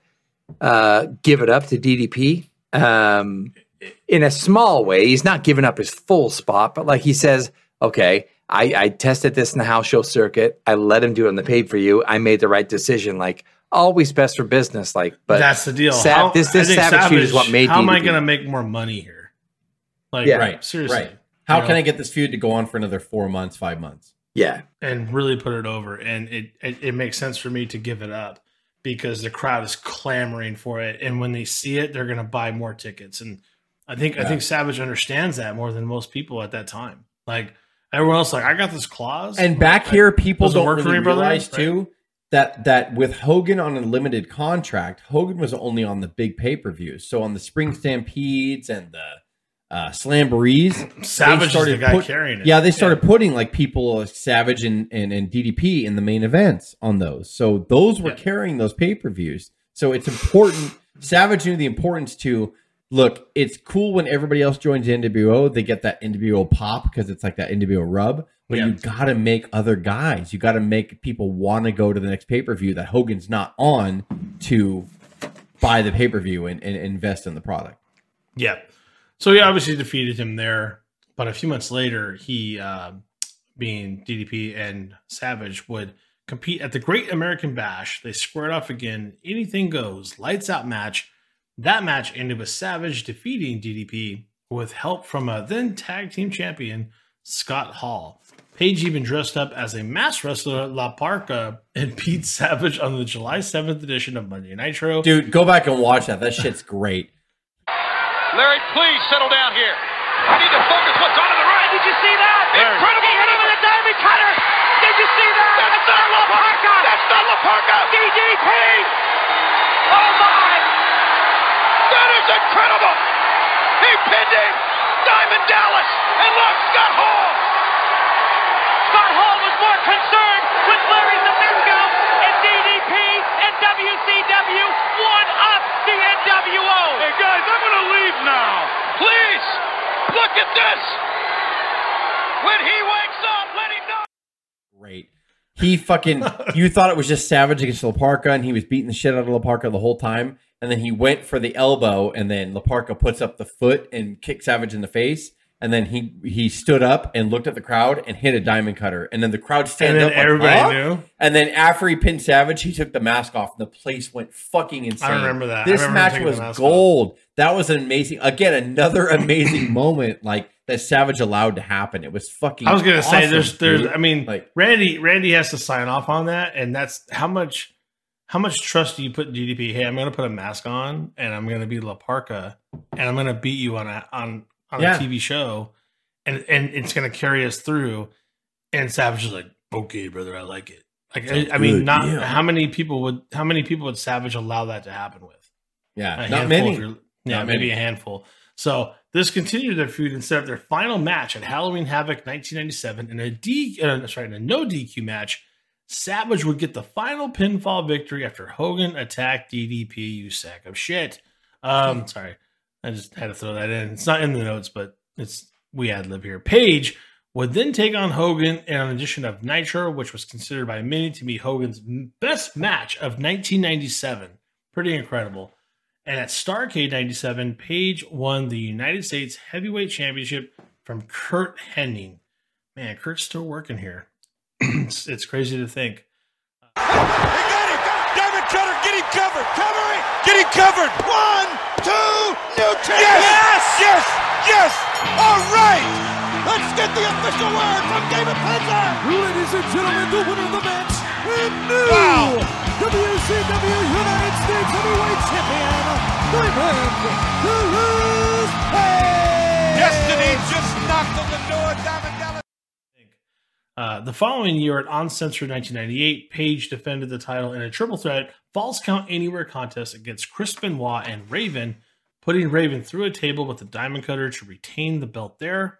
uh, give it up to DDP. Um, in a small way, he's not giving up his full spot, but like he says, okay, I, I tested this in the house show circuit. I let him do it on the paid for you. I made the right decision. Like always best for business. Like, but that's the deal. Sa- How- this this think savage, feud is what made. How am I going to make more money here? Like, Yeah. right. Seriously. Right. How You can know? I get this feud to go on for another four months, five months? Yeah, and really put it over. And it, it it makes sense for me to give it up because the crowd is clamoring for it, and when they see it, they're going to buy more tickets. And I think I think Savage understands that more than most people at that time. Like everyone else, like I got this clause, And back here, people Doesn't don't work for really me, brother? realize Right. too that that with Hogan on a limited contract, Hogan was only on the big pay per views. So on the Spring Stampedes and the uh, Slamborees, Savage is the guy put- carrying it. Yeah, they started putting like people like Savage and, and and DDP in the main events on those. So those were Yeah. carrying those pay per views. So it's important. Savage knew the importance to look. It's cool when everybody else joins NWO. They get that NWO pop because it's like that NWO rub. But Yeah. you got to make other guys. You got to make people want to go to the next pay per view that Hogan's not on to buy the pay per view and, and invest in the product. Yeah. So he obviously defeated him there, but a few months later, he, uh, being DDP and Savage, would compete at the Great American Bash. They squared off again. Anything goes. Lights out match. That match ended with Savage defeating DDP with help from a then tag team champion, Scott Hall. Page even dressed up as a mass wrestler, La Parca, and <laughs> beat Savage on the July 7th edition of Monday Nitro. Dude, go back and watch that. That shit's great. Larry, please settle down here. I need to focus what's on to the right. Did you see that? Incredible. He hit him with a diamond cutter. Did you see that? That's not La Parca. That's not La Parca. DDP. Oh my. That is incredible. He pinned him. Diamond Dallas. And look, Scott Hall. Scott Hall was more concerned with Larry Zbyszko and DDP and WCW one up the NWO. Hey guys, I'm gonna leave now. Please, look at this. When he wakes up, let him know. great. He fucking you thought it was just Savage against La Parca and he was beating the shit out of La Parca the whole time. And then he went for the elbow, and then La Parca puts up the foot and kicks Savage in the face. And then he he stood up and looked at the crowd and hit a diamond cutter. And then the crowd And stands then up. like, everybody "Huh?" knew. And then after he pinned Savage, he took the mask off, and the place went fucking insane. I remember that. This remember match was gold. That was an amazing, again, another <clears throat> amazing moment like that Savage allowed to happen. It was fucking. I was gonna say there's there's dude. I mean Like- Randy Randy has to sign off on that and that's how much how much trust do you put in DDP? Hey, I'm gonna put a mask on and I'm gonna be La Parca and I'm gonna beat you on a on on Yeah. a TV show and and it's gonna carry us through. And Savage is like, okay, brother, I like it. Like I, I mean, not yeah. how many people would how many people would Savage allow that to happen with? yeah, A not many. Yeah, Not maybe many. a handful. So this continued their feud and set up their final match at Halloween Havoc 1997 in a D, uh, sorry, in a no DQ match. Savage would get the final pinfall victory after Hogan attacked DDP. You sack of shit. Um, sorry, I just had to throw that in. It's not in the notes, but it's we ad lib here. Page would then take on Hogan in an edition of Nitro, which was considered by many to be Hogan's best match of 1997. Pretty incredible. And at Starcade 97, Page won the United States Heavyweight Championship from Curt Hennig. Man, Curt's still working here. It's, it's crazy to think. He got him. Diamond cutter, get him covered. Cover it. Get him covered. One, two, Newton. Yes. Yes. Yes. All right. Let's get the official word from David Penzer. Ladies and gentlemen, the winner of the match, and new Wow. WCW United States Heavyweight Champion, Diamond Dallas Page. Destiny just knocked on the door. Diamond Dallas. Uh, the following year at Uncensored 1998, Page defended the title in a triple threat false count anywhere contest against Chris Benoit and Raven, putting Raven through a table with the diamond cutter to retain the belt there.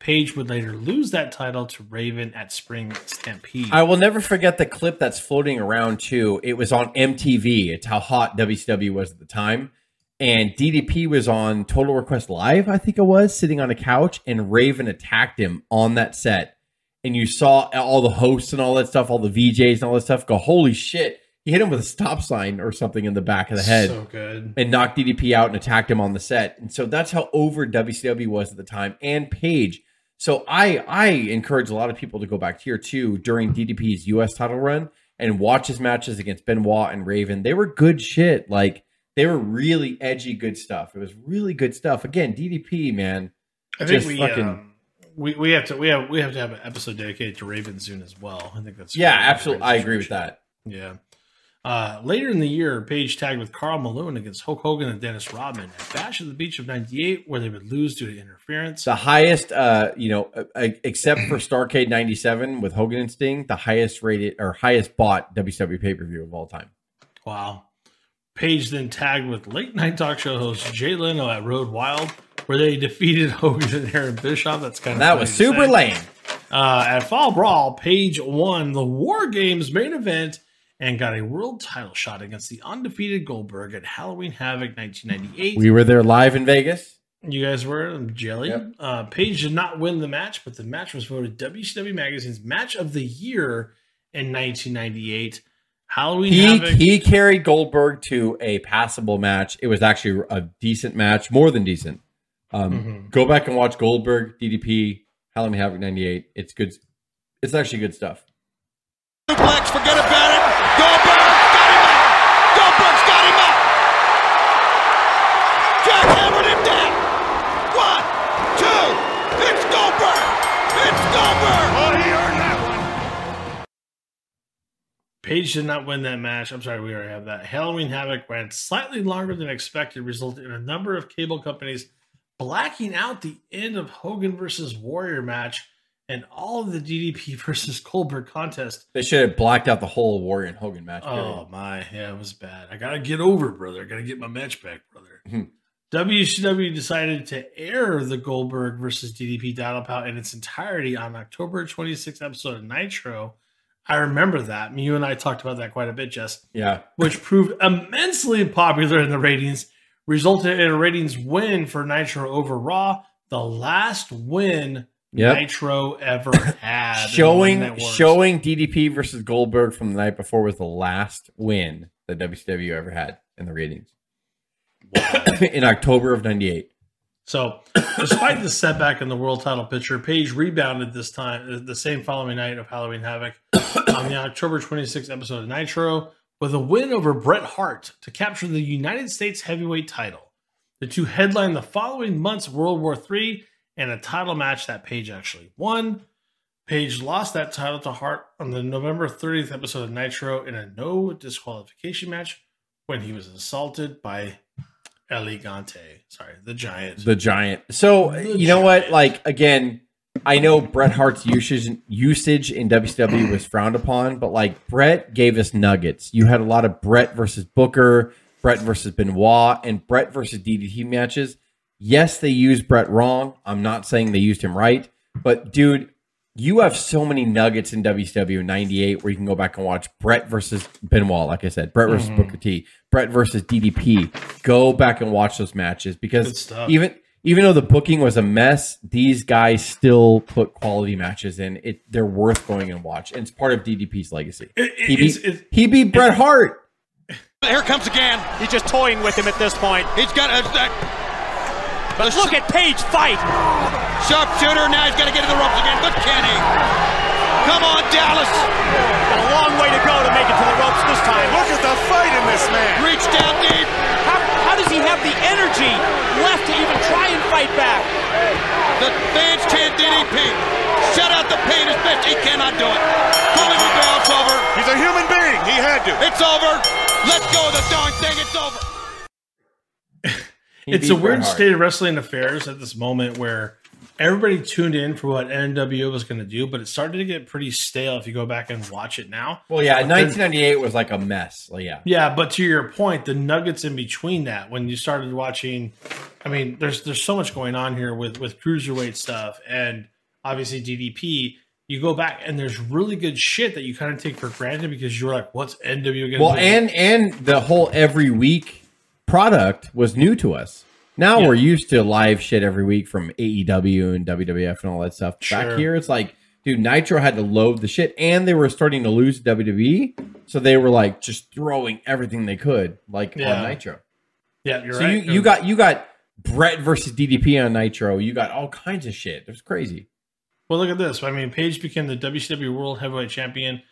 Page would later lose that title to Raven at Spring Stampede. I will never forget the clip that's floating around too. It was on MTV. It's how hot WCW was at the time. And DDP was on Total Request Live, I think it was, sitting on a couch, and Raven attacked him on that set. And you saw all the hosts and all that stuff, all the VJs and all that stuff go, holy shit. He hit him with a stop sign or something in the back of the head So good. and knocked DDP out and attacked him on the set. And so that's how over WCW was at the time and Page. So I I encourage a lot of people to go back here too during DDP's US title run and watch his matches against Benoit and Raven. They were good shit. Like they were really edgy good stuff. It was really good stuff. Again, DDP, man. I think just we, fucking- um, we we have to we have we have to have an episode dedicated to Raven soon as well. I think that's Yeah, absolutely. I agree with that. Yeah. Uh, later in the year, Page tagged with Karl Malone against Hulk Hogan and Dennis Rodman at Bash of the Beach of '98, where they would lose due to interference. The highest, uh, you know, uh, uh, except for Starcade '97 with Hogan and Sting, the highest rated or highest bought WWE pay per view of all time. Wow. Page then tagged with late night talk show host Jay Leno at Road Wild, where they <laughs> defeated Hogan and Eric Bischoff. That's kind of That was super say. lame. Uh, at Fall Brawl, Page won the War Games main event and got a world title shot against the undefeated Goldberg at Halloween Havoc 1998. We were there live in Vegas. You guys were jelly. Yep. Uh, Page did not win the match, but the match was voted WCW Magazine's Match of the Year in 1998. Halloween He Havoc. he carried Goldberg to a passable match. It was actually a decent match, more than decent. Um, Mhm. Go back and watch Goldberg DDP Halloween Havoc '98. It's good. It's actually good stuff. Suplex, forget about it. Goldberg got him up. Goldberg's got him up. Jackhammered him down. One, two. It's Goldberg. It's Goldberg. Oh, he earned that one. Page did not win that match. I'm sorry, we already have that. Halloween Havoc ran slightly longer than expected, resulting in a number of cable companies blacking out the end of Hogan versus Warrior match and all of the DDP <laughs> versus Goldberg contest. They should have blacked out the whole Warrior and Hogan match. period. Oh my, yeah, it was bad. I gotta get over, brother. I gotta get my match back, brother. Hmm. WCW decided to air the Goldberg versus DDP Battle Pout in its entirety on October 26th episode of Nitro. I remember that. You and I talked about that quite a bit, Jess Yeah. which proved immensely popular in the ratings, resulted in a ratings win for Nitro over Raw, the last win Yep. Nitro ever <laughs> had. showing showing DDP versus Goldberg from the night before was the last win that WCW ever had in the ratings. <coughs> in October of '98. So, <coughs> despite the setback in the world title picture, Page rebounded this time, the same following night of Halloween Havoc <coughs> on the October 26th episode of Nitro with a win over Bret Hart to capture the United States heavyweight title. The two headlined the following month's World War III and a title match that Page actually won. Page lost that title to Hart on the November 30th episode of Nitro in a no disqualification match when he was assaulted by Elegante. Sorry, the giant. The giant. So The you know what? Like again, I know Bret Hart's usage usage in WCW was frowned upon, but like Bret gave us nuggets. You had a lot of Bret versus Booker, Bret versus Benoit, and Bret versus DDT matches. Yes, they used Bret wrong. I'm not saying they used him right, but dude, you have so many nuggets in WCW 98 where you can go back and watch Bret versus Benoit, like I said, Bret versus Mm-hmm. Booker T, Bret versus DDP. Go back and watch those matches because even even though the booking was a mess, these guys still put quality matches in. It they're worth going and watch. And it's part of DDP's legacy. It- it- he it's- beat it's- he beat Bret Hart. Here comes again. He's just toying with him at this point. He's got a, a But look at Page fight. sharpshooter. Now he's got to get to the ropes again. But can he? Come on, Dallas. Got a long way to go to make it to the ropes this time. Look at the fight in this man. Reach down deep. How, how does he have the energy left to even try and fight back? The fans chant DDP. Shut out the pain as best he cannot do it. Pulling the bell. It's over. He's a human being. He had to. It's over. Let's go of the darn thing. It's over. <laughs> It's a weird state of wrestling affairs at this moment where everybody tuned in for what NWO was going to do, but it started to get pretty stale if you go back and watch it now. Well, yeah, But then- 1998 was like a mess. Well, yeah. Yeah, but to your point, the nuggets in between that, when you started watching, I mean, there's there's so much going on here with with cruiserweight stuff and obviously DDP. You go back and there's really good shit that you kind of take for granted because you're like, what's NWO going to Well, do? and and the whole every week product was new to us. Now Yeah. we're used to live shit every week from AEW and WWF and all that stuff. Sure. Back here, it's like, dude, Nitro had to load the shit, and they were starting to lose WWE, so they were like just throwing everything they could, like Yeah. on Nitro. yeah, you're so right. you you got you got Bret versus DDP on Nitro. You got all kinds of shit. It was crazy. well, look at this. I mean, Page became the WCW World Heavyweight Champion.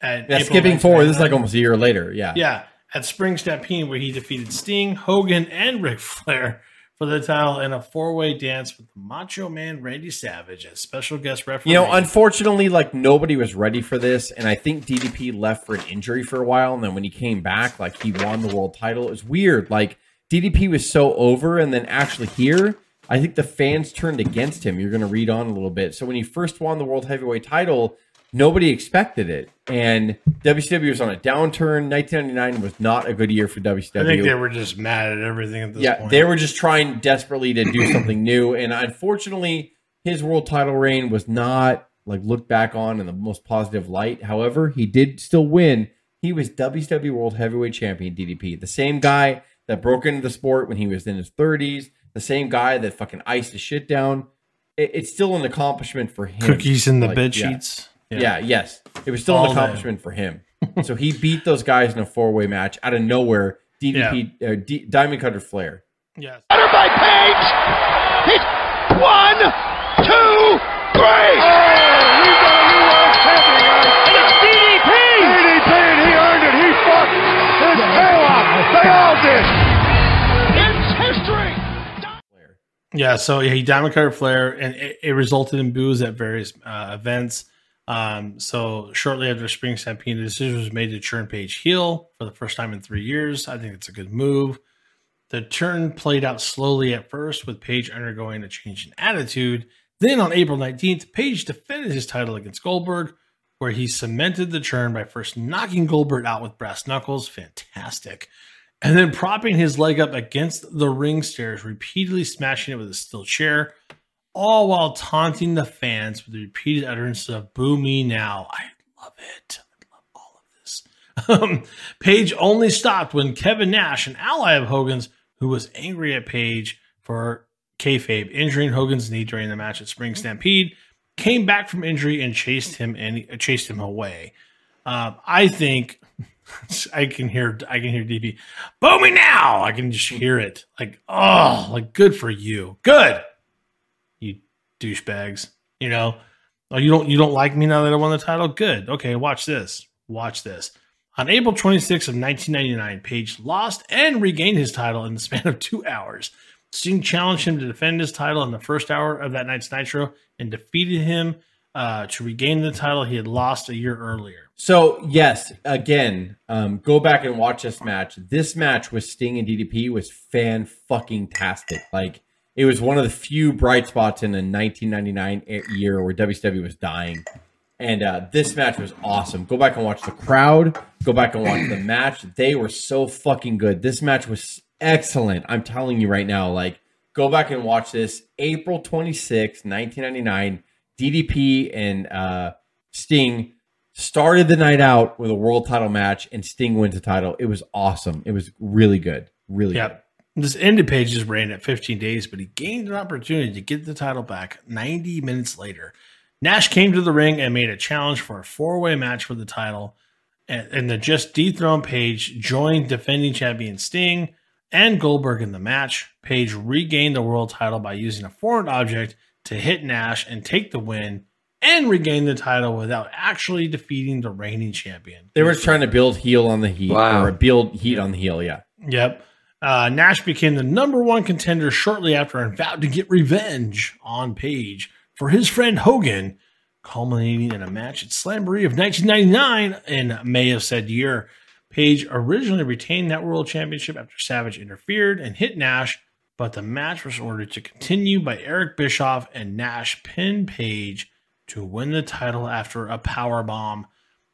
At Yeah, April skipping forward, this is like almost a year later. Yeah, Yeah, at Spring Stampede, where he defeated Sting, Hogan, and Ric Flair for the title in a four-way dance with Macho Man Randy Savage as special guest referee. You know, unfortunately, like nobody was ready for this, and I think DDP left for an injury for a while, and then when he came back, like he won the world title. It was weird. Like DDP was so over, and then actually here, I think the fans turned against him. You're going to read on a little bit. So when he first won the world heavyweight title, nobody expected it, and WCW was on a downturn. 1999 was not a good year for WCW. I think they were just mad at everything at this yeah, point. they were just trying desperately to do something new, and unfortunately, his world title reign was not like looked back on in the most positive light. However, he did still win. He was WCW World Heavyweight Champion DDP, the same guy that broke into the sport when he was in his 30s, the same guy that fucking iced his shit down. It, it's still an accomplishment for him. cookies in the Like, bed yeah. Sheets. Yeah. yes. It was still All an day. accomplishment for him. so he beat those guys in a four way match out of nowhere. DDP, uh, D, Diamond Cutter Flair. Yes. Cutter by Page. He's one, two, three. Oh, we've got a new world champion, guys. And it's DDP. DDP, and he earned it. He fought his tail off. They all did. It's history. Flair. Yeah, so yeah, he diamond cutter Flair, and it, it resulted in boos at various uh, events. Um, so shortly after Spring Stampede, the decision was made to turn Page heel for the first time in three years. I think it's a good move. The turn played out slowly at first, with Page undergoing a change in attitude. Then on April 19th, Page defended his title against Goldberg, where he cemented the turn by first knocking Goldberg out with brass knuckles. Fantastic. And then propping his leg up against the ring stairs, repeatedly smashing it with a steel chair, all while taunting the fans with the repeated utterances of "Boo me now!" I love it. I love all of this. <laughs> Um, Page only stopped when Kevin Nash, an ally of Hogan's, who was angry at Page for kayfabe injuring Hogan's knee during the match at Spring Stampede, came back from injury and chased him and chased him away. Um, I think <laughs> I can hear I can hear DP. Boo me now. I can just hear it. Like, oh, like good for you. Good. Douchebags. You know. Oh, you don't you don't like me now that I won the title? Good. Okay, watch this. Watch this. On April 26th of 1999, Page lost and regained his title in the span of two hours. Sting challenged him to defend his title in the first hour of that night's Nitro and defeated him uh, to regain the title he had lost a year earlier. So yes, again, um, go back and watch this match. This match with Sting and DDP was fan fucking tastic. Like it was one of the few bright spots in the 1999 year where WCW was dying. And uh, this match was awesome. Go back and watch the crowd. Go back and watch the match. They were so fucking good. This match was excellent. I'm telling you right now. Like, go back and watch this. April 26, 1999. DDP and uh, Sting started the night out with a world title match, and Sting wins the title. It was awesome. It was really good. Really yep. good. This ended Page's reign at 15 days, but he gained an opportunity to get the title back 90 minutes later. Nash came to the ring and made a challenge for a four way match for the title. And the just dethroned Page joined defending champion Sting and Goldberg in the match. Page regained the world title by using a foreign object to hit Nash and take the win and regain the title without actually defeating the reigning champion. They were trying to build heel on the heat wow. or build heat on the heel, yeah. Yep. Uh, Nash became the number one contender shortly after and vowed to get revenge on Page for his friend Hogan, culminating in a match at Slamboree of 1999 in May of said year. Page originally retained that world championship after Savage interfered and hit Nash, but the match was ordered to continue by Eric Bischoff and Nash pinned Page to win the title after a power bomb.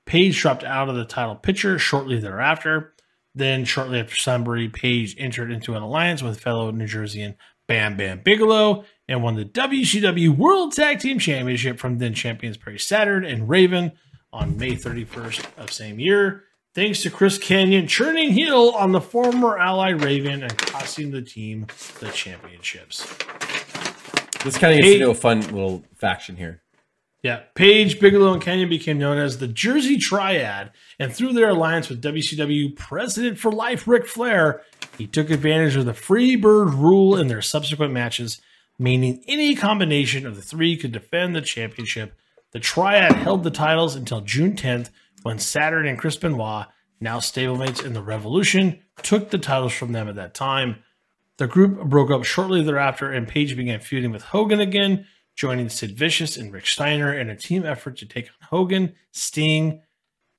Page dropped out of the title picture shortly thereafter. Then, shortly after Slamboree, Page entered into an alliance with fellow New Jerseyan Bam Bam Bigelow and won the WCW World Tag Team Championship from then champions Perry Saturn and Raven on May 31st of same year. Thanks to Chris Kanyon churning heel on the former ally Raven and costing the team the championships. This kind of gets into a fun little faction here. Yeah, Page, Bigelow, and Kanyon became known as the Jersey Triad, and through their alliance with WCW President for Life Ric Flair, he took advantage of the free bird rule in their subsequent matches, meaning any combination of the three could defend the championship. The Triad held the titles until June 10th, when Saturn and Chris Benoit, now stablemates in the Revolution, took the titles from them at that time. The group broke up shortly thereafter, and Page began feuding with Hogan again joining Sid Vicious and Rick Steiner in a team effort to take on Hogan, Sting,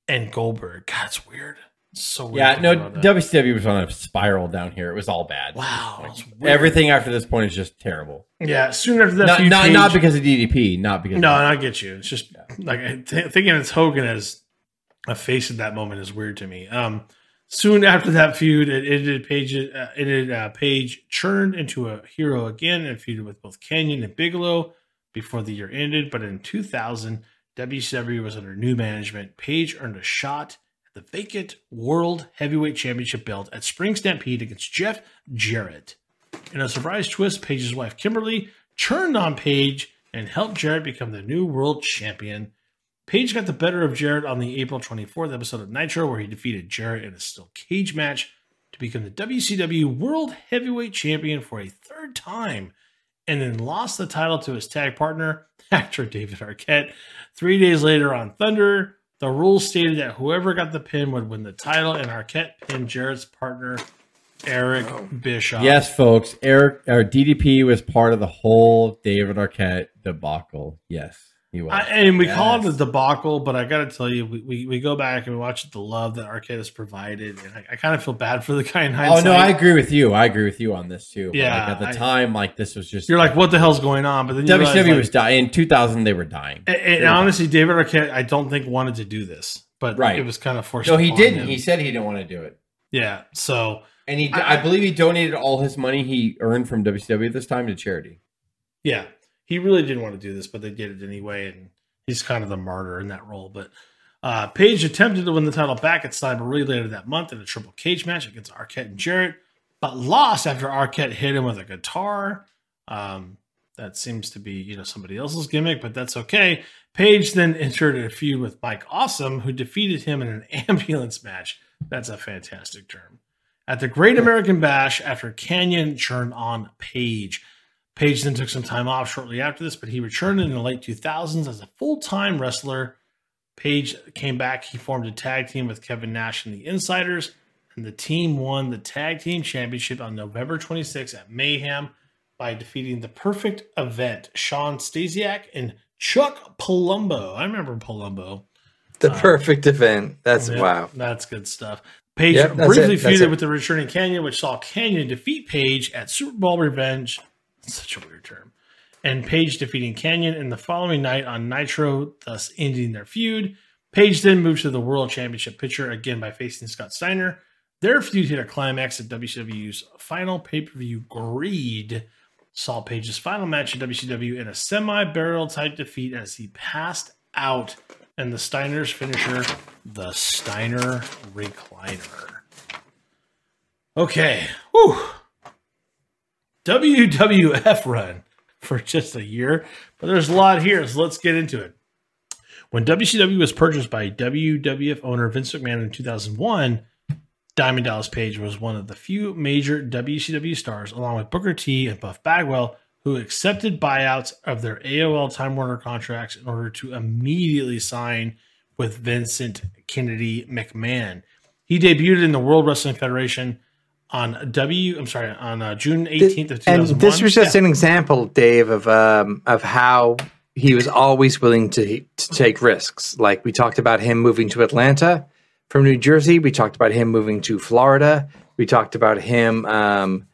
and Goldberg. God, it's weird. It's so weird yeah, no, WCW was on a spiral down here. It was all bad. Wow, like, everything after this point is just terrible. Yeah, soon after that, not not, page, not, because of DDP, not because no, I get you. It's just yeah. like th- thinking it's Hogan as a face at that moment is weird to me. Um, soon after that feud, it ended. Page uh, it ended, uh, Page churned into a hero again and feuded with both Kanyon and Bigelow before the year ended, but in 2000, WCW was under new management. Page earned a shot at the vacant World Heavyweight Championship belt at Spring Stampede against Jeff Jarrett. In a surprise twist, Page's wife Kimberly turned on Page and helped Jarrett become the new world champion. Page got the better of Jarrett on the April 24th episode of Nitro, where he defeated Jarrett in a steel cage match to become the WCW World Heavyweight Champion for a third time and then lost the title to his tag partner, <laughs> actor David Arquette. Three days later on Thunder, the rules stated that whoever got the pin would win the title, and Arquette pinned Jarrett's partner, Eric oh. Bischoff. Yes, folks, Eric or DDP was part of the whole David Arquette debacle. Yes. I, and we yes. call it a debacle, but I got to tell you, we, we, we, go back and we watch the love that Arquette has provided, and I, I kind of feel bad for the guy in hindsight. Oh no, I agree with you. I agree with you on this too. Yeah, like at the I, time, like this was just you're like, what the hell's going on? But then WCW realize, like, was dying in 2000. They were dying. And, and honestly, David Arquette, I don't think wanted to do this, but right. it was kind of forced. No, he didn't. Him. He said he didn't want to do it. Yeah, so and he, I, I believe he donated all his money he earned from WCW at this time to charity. Yeah, he really didn't want to do this, but they did it anyway, and he's kind of the martyr in that role. But uh, Page attempted to win the title back at Slamboree later that month in a triple cage match against Arquette and Jarrett, but lost after Arquette hit him with a guitar. Um, that seems to be you know somebody else's gimmick, but that's okay. Page then entered a feud with Mike Awesome, who defeated him in an <laughs> ambulance match. That's a fantastic term. At the Great American Bash, after Kanyon turned on Page. Page then took some time off shortly after this, but he returned in the late 2000s as a full time wrestler. Page came back. He formed a tag team with Kevin Nash and the Insiders, and the team won the tag team championship on November 26 at Mayhem by defeating the perfect event, Shawn Stasiak and Chuck Palumbo. I remember Palumbo. The uh, perfect event. That's Yeah, wow. That's good stuff. Page Yep, briefly feuded with the returning Kanyon, which saw Kanyon defeat Page at SuperBrawl Revenge. Such a weird term. And Page defeating Kanyon in the following night on Nitro, thus ending their feud. Page then moved to the World Championship picture again by facing Scott Steiner. Their feud hit a climax at WCW's final pay per view, Greed. Saw Page's final match at WCW in a semi burial type defeat as he passed out, and the Steiner's finisher, the Steiner Recliner. Okay. Whew. WWF run for just a year, but there's a lot here, so let's get into it. When WCW was purchased by WWF owner Vince McMahon in 2001, Diamond Dallas Page was one of the few major WCW stars, along with Booker T and Buff Bagwell, who accepted buyouts of their AOL Time Warner contracts in order to immediately sign with Vincent Kennedy McMahon. He debuted in the World Wrestling Federation on W. I'm sorry, on uh, June 18th of 2001. And this was just Yeah. an example, Dave, of um, of how he was always willing to to take risks. Like we talked about him moving to Atlanta from New Jersey. We talked about him moving to Florida. We talked about him um,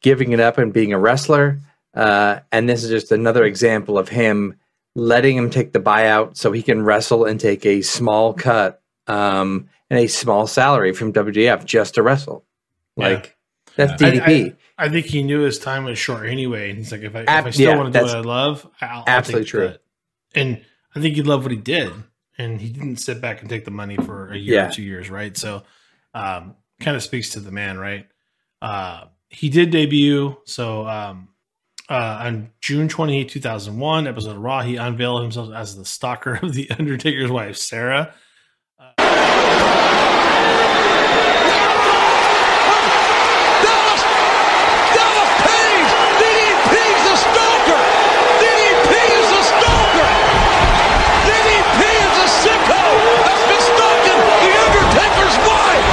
giving it up and being a wrestler. Uh, and this is just another example of him letting him take the buyout so he can wrestle and take a small cut um, and a small salary from WDF just to wrestle. Yeah. Like that's I- DDP. I, I think he knew his time was short anyway. And he's like, if I, if I still yeah, want to do what I love, I'll, I'll absolutely take true. that. And I think he loved what he did. And he didn't sit back and take the money for a year Yeah. or two years, right? So, um, kind of speaks to the man, right? Uh, he did debut. So, um, uh, on June 28, 2001, episode of Raw, he unveiled himself as the stalker <laughs> of The Undertaker's wife, Sarah. Dallas! Dallas Page! DDP's a stalker! DDP is a stalker! DDP is a sicko that's been stalking The Undertaker's wife!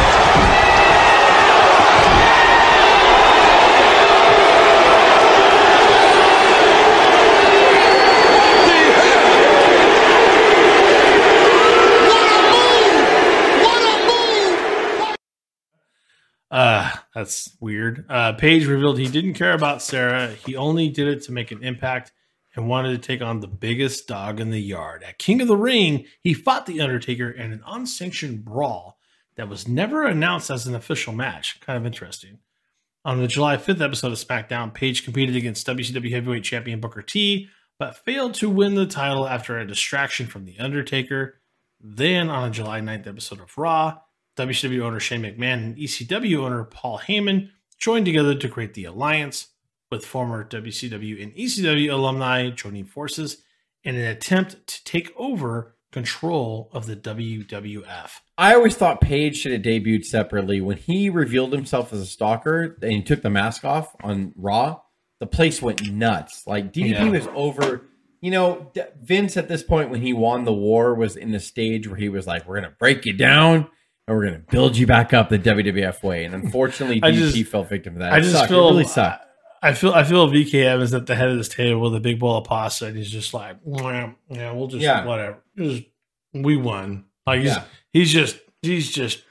Uh, that's weird. Uh, Page revealed he didn't care about Sarah. He only did it to make an impact and wanted to take on the biggest dog in the yard. At King of the Ring, he fought The Undertaker in an unsanctioned brawl that was never announced as an official match. Kind of interesting. On the July 5th episode of SmackDown, Page competed against WCW Heavyweight Champion Booker T, but failed to win the title after a distraction from The Undertaker. Then, on a July 9th episode of Raw, WCW owner Shane McMahon and ECW owner Paul Heyman joined together to create the Alliance, with former WCW and ECW alumni joining forces in an attempt to take over control of the WWF. I always thought Page should have debuted separately. When he revealed himself as a stalker and he took the mask off on Raw, the place went nuts. Like DDP Yeah. was over. You know, Vince at this point when he won the war was in the stage where he was like, "We're gonna break you down and we're gonna build you back up the WWF way." And unfortunately, <laughs> I DDP just- fell victim to that. I It just sucked. feel it really sucked. I feel I feel VK Evans at the head of this table with a big bowl of pasta, and he's just like, yeah, we'll just Yeah. whatever. Just, we won. Like he's Yeah. he's just he's just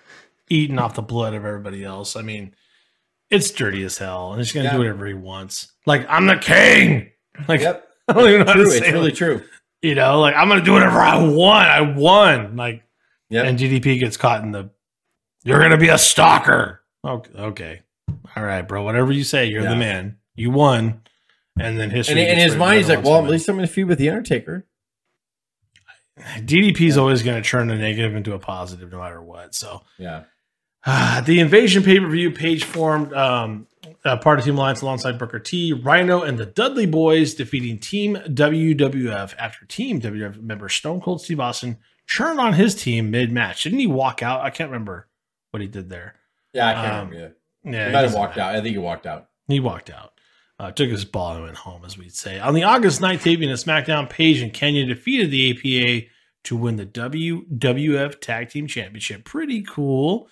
eating off the blood of everybody else. I mean, it's dirty as hell, and he's gonna do whatever he wants. Like I'm the king. Like Yep, <laughs> I don't even know how true. It's it. really true. You know, like I'm gonna do whatever I want. I won. Like Yep. and DDP gets caught in the you're gonna be a stalker. Okay, okay. All right, bro. Whatever you say, you're the man. You won. And then history. And in his mind, he's like, "Well, at least I'm going to feud with the Undertaker." to. DDP is always going to turn a negative into a positive, no matter what. So Yeah, At <sighs> the Invasion pay per view, Page formed um, a part of Team Alliance alongside Booker T, Rhino, and the Dudley Boys, defeating Team WWF after Team WWF member Stone Cold Steve Austin turned on his team mid match. Didn't he walk out? I can't remember what he did there. Yeah, I can't Um, remember either. Yeah, He might have walked matter. out. I think he walked out. He walked out. Uh, took his ball and went home, as we'd say. On the August 9th taping of SmackDown, Page and Kanyon defeated the APA to win the WWF Tag Team Championship. Pretty cool.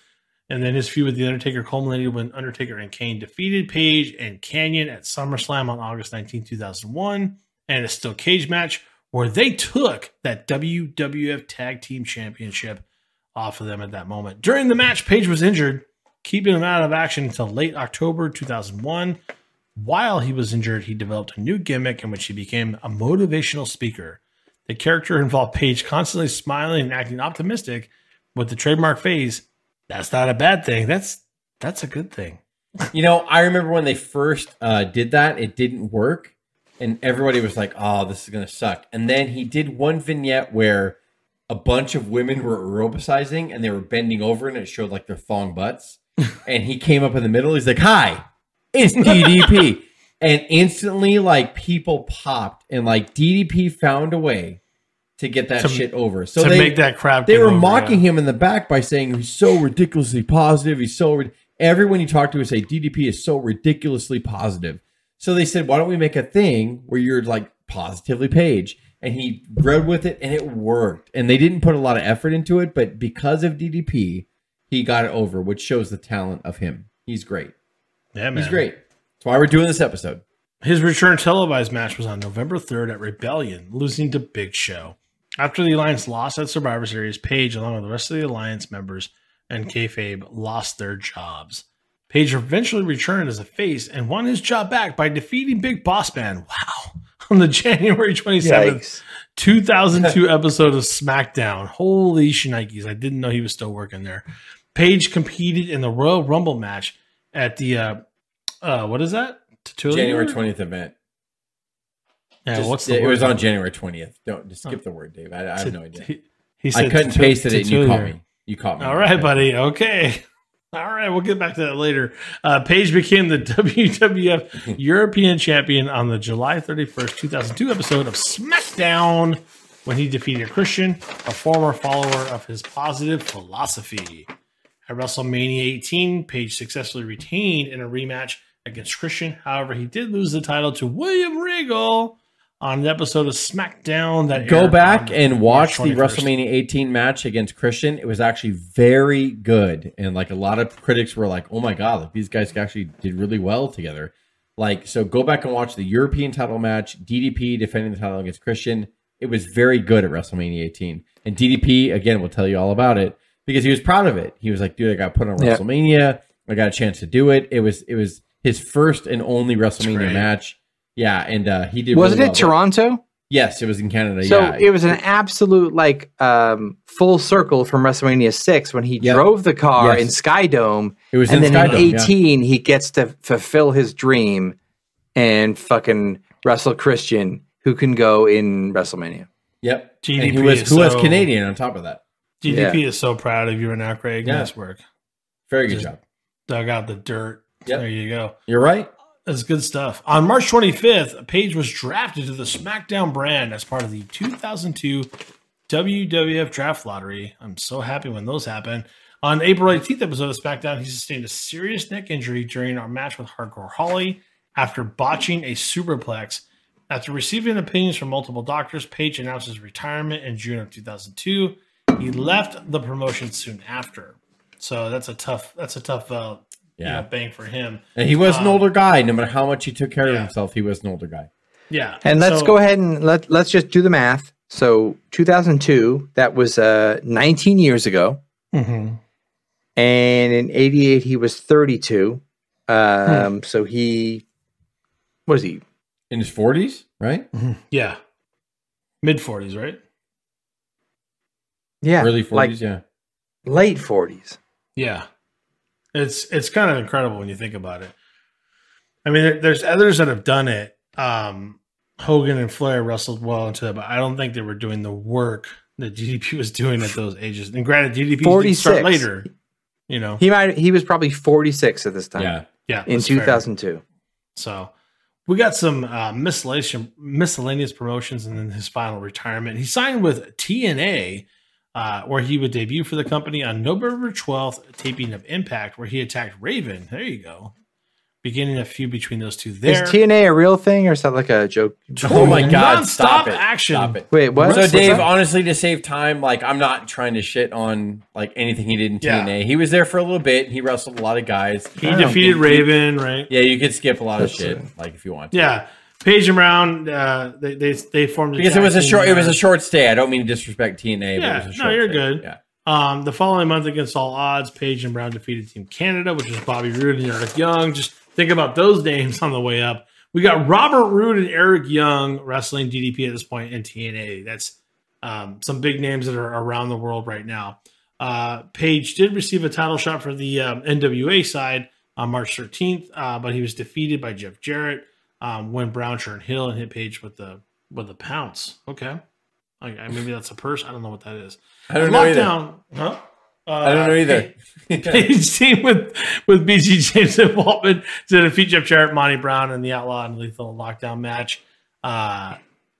And then his feud with The Undertaker culminated when Undertaker and Kane defeated Page and Kanyon at SummerSlam on August 19, 2001, and a steel cage match where they took that WWF Tag Team Championship off of them at that moment. During the match, Page was injured, keeping him out of action until late October 2001. While he was injured, he developed a new gimmick in which he became a motivational speaker. The character involved Page constantly smiling and acting optimistic with the trademark phase. That's not a bad thing. That's that's a good thing. You know, I remember when they first uh, did that, it didn't work, and everybody was like, "Oh, this is gonna suck." And then he did one vignette where a bunch of women were aerobicizing and they were bending over, and it showed like their thong butts. <laughs> and he came up in the middle. He's like, "Hi, it's DDP," <laughs> and instantly, like people popped, and like DDP found a way to get that To- shit over. So they make that crowd they were over, mocking yeah. him in the back by saying he's so ridiculously positive. He's so rid-" everyone you talk to would say DDP is so ridiculously positive. So they said, why don't we make a thing where you're like positively Page? And he rode with it, and it worked. And they didn't put a lot of effort into it, but because of DDP, he got it over, which shows the talent of him. He's great. Yeah, man. He's great. That's why we're doing this episode. His return televised match was on November 3rd at Rebellion, losing to Big Show. After the Alliance lost at Survivor Series, Page, along with the rest of the Alliance members and kayfabe, lost their jobs. Page eventually returned as a face and won his job back by defeating Big Boss Man. Wow. <laughs> On the January 27th, Yikes. 2002 episode of SmackDown. Holy shnikes. I didn't know he was still working there. Page competed in the Royal Rumble match at the, uh, uh, what is that? January 20th event. Yeah, Just- what's the it word? was on January 20th. Don't just skip the word, Dave. I, I have no idea. He, he I couldn't paste it, and you caught me. You caught me. All right, buddy. Okay. All right, we'll get back to that later. Uh, Page became the <laughs> WWF <laughs> European Champion on the July 31st, 2002 episode of SmackDown when he defeated Christian, a former follower of his positive philosophy. At WrestleMania 18, Page successfully retained in a rematch against Christian. However, he did lose the title to William Regal on an episode of SmackDown that Go back and watch the WrestleMania 18 match against Christian. It was actually very good, and like a lot of critics were like, "Oh my god, like these guys actually did really well together." Like, so go back and watch the European title match, DDP defending the title against Christian. It was very good at WrestleMania 18, and DDP again will tell you all about it because he was proud of it. He was like, "Dude, I got put on Yeah. WrestleMania. I got a chance to do it." It was it was his first and only WrestleMania great. match. Yeah, and uh, he did. Wasn't really it well. Toronto? Yes, it was in Canada. So yeah, it was an absolute like um, full circle from WrestleMania six when he Yep. drove the car Yes. in Skydome, It was and in then in Skydome, yeah. eighteen he gets to fulfill his dream and fucking wrestle Christian, who can go in WrestleMania. Yep. GDP and he was is who was Canadian on top of that. DDP is so proud of you right now, Craig. Yeah. Nice work. Very good Just- job. Dug out the dirt. Yep. There you go. You're right. That's good stuff. On March 25th, Page was drafted to the SmackDown brand as part of the 2002 WWF Draft Lottery. I'm so happy when those happen. On April 18th episode of SmackDown, he sustained a serious neck injury during our match with Hardcore Holly after botching a superplex. After receiving opinions from multiple doctors, Page announced his retirement in June of 2002. He left the promotion soon after. So that's a tough that's a tough uh, you Yeah. know, bang for him. And he was an Um, older guy. No matter how much he took care of himself, he was an older guy. Yeah. And let's So- go ahead and let let's just do the math. So 2002, that was uh, 19 years ago, Mhm. and in 88 he was 32. Um, Hmm. so he was he? In his 40s, right? Yeah. Mid 40s, right? Yeah, Early 40s, like yeah. late 40s. Yeah. It's it's kind of incredible when you think about it. I mean, there, there's others that have done it. Um, Hogan and Flair wrestled well into it, but I don't think they were doing the work that DDP was doing at those ages. And granted, DDP did start 46. later. You know, He might he was probably 46 at this time. Yeah. yeah, In that's fair. 2002. So we got some uh, miscellaneous miscellaneous promotions and then his final retirement. He signed with TNA, uh, where he would debut for the company on November 12th, taping of Impact, where he attacked Raven. There you go. Beginning a feud between those two there. Is TNA a real thing or is that like a joke? <laughs> Oh my god! Non-stop Stop it! action. Stop it. Wait, what? So What's Dave, that? honestly, to save time, like I'm not trying to shit on like anything he did in Yeah. TNA. He was there for a little bit. He wrestled a lot of guys. he defeated you- Raven, right? Yeah, you could skip a lot of shit, it. like if you want. To. Yeah. Page and Brown, uh, they, they they formed a because it was a short. It was a short stay. I don't mean to disrespect TNA. but Yeah, it was a no, you're stay. good. Yeah. Um, the following month against all odds, Page and Brown defeated Team Canada, which was Bobby Roode and Eric Young. Just think about those names on the way up. We got Robert Roode and Eric Young wrestling DDP at this point in TNA. That's um, some big names that are around the world right now. Uh, Page did receive a title shot for the um, NWA side on March 13th, uh, but he was defeated by Jeff Jarrett um, when Brown turned Hill and hit Page with the with the pounce. Okay, I, I, maybe that's a purse. I don't know what that is. I don't know either. Lockdown, huh? Uh, I don't know either. <laughs> Page team with with BG James and Waltman to defeat Jeff Jarrett, Monty Brown, and the Outlaw and Lethal Lockdown match. Uh,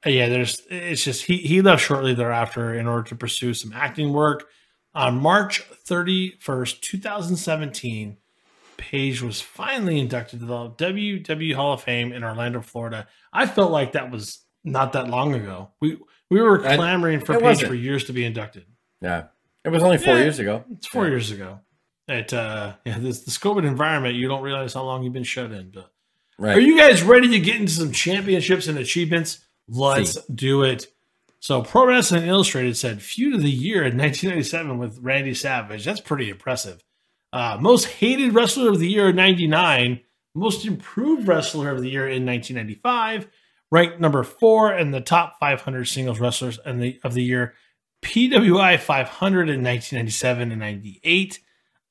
yeah, there's it's just he he left shortly thereafter in order to pursue some acting work. On March 31st, 2017, Page was finally inducted to the WWE Hall of Fame in Orlando, Florida. I felt like that was not that long ago. We we were I- clamoring for Page wasn't. for years to be inducted. yeah. It was only four Yeah. years ago. It's four Yeah. years ago. It uh yeah, this this COVID environment, you don't realize how long you've been shut in. But Right. are you guys ready to get into some championships and achievements? Let's do it. So Pro Wrestling Illustrated said feud of the year in 1997 with Randy Savage. That's pretty impressive. Uh, most hated wrestler of the year in 99, most improved wrestler of the year in 1995, ranked number four in the top 500 singles wrestlers in the, of the year, PWI 500 in 1997 and 98.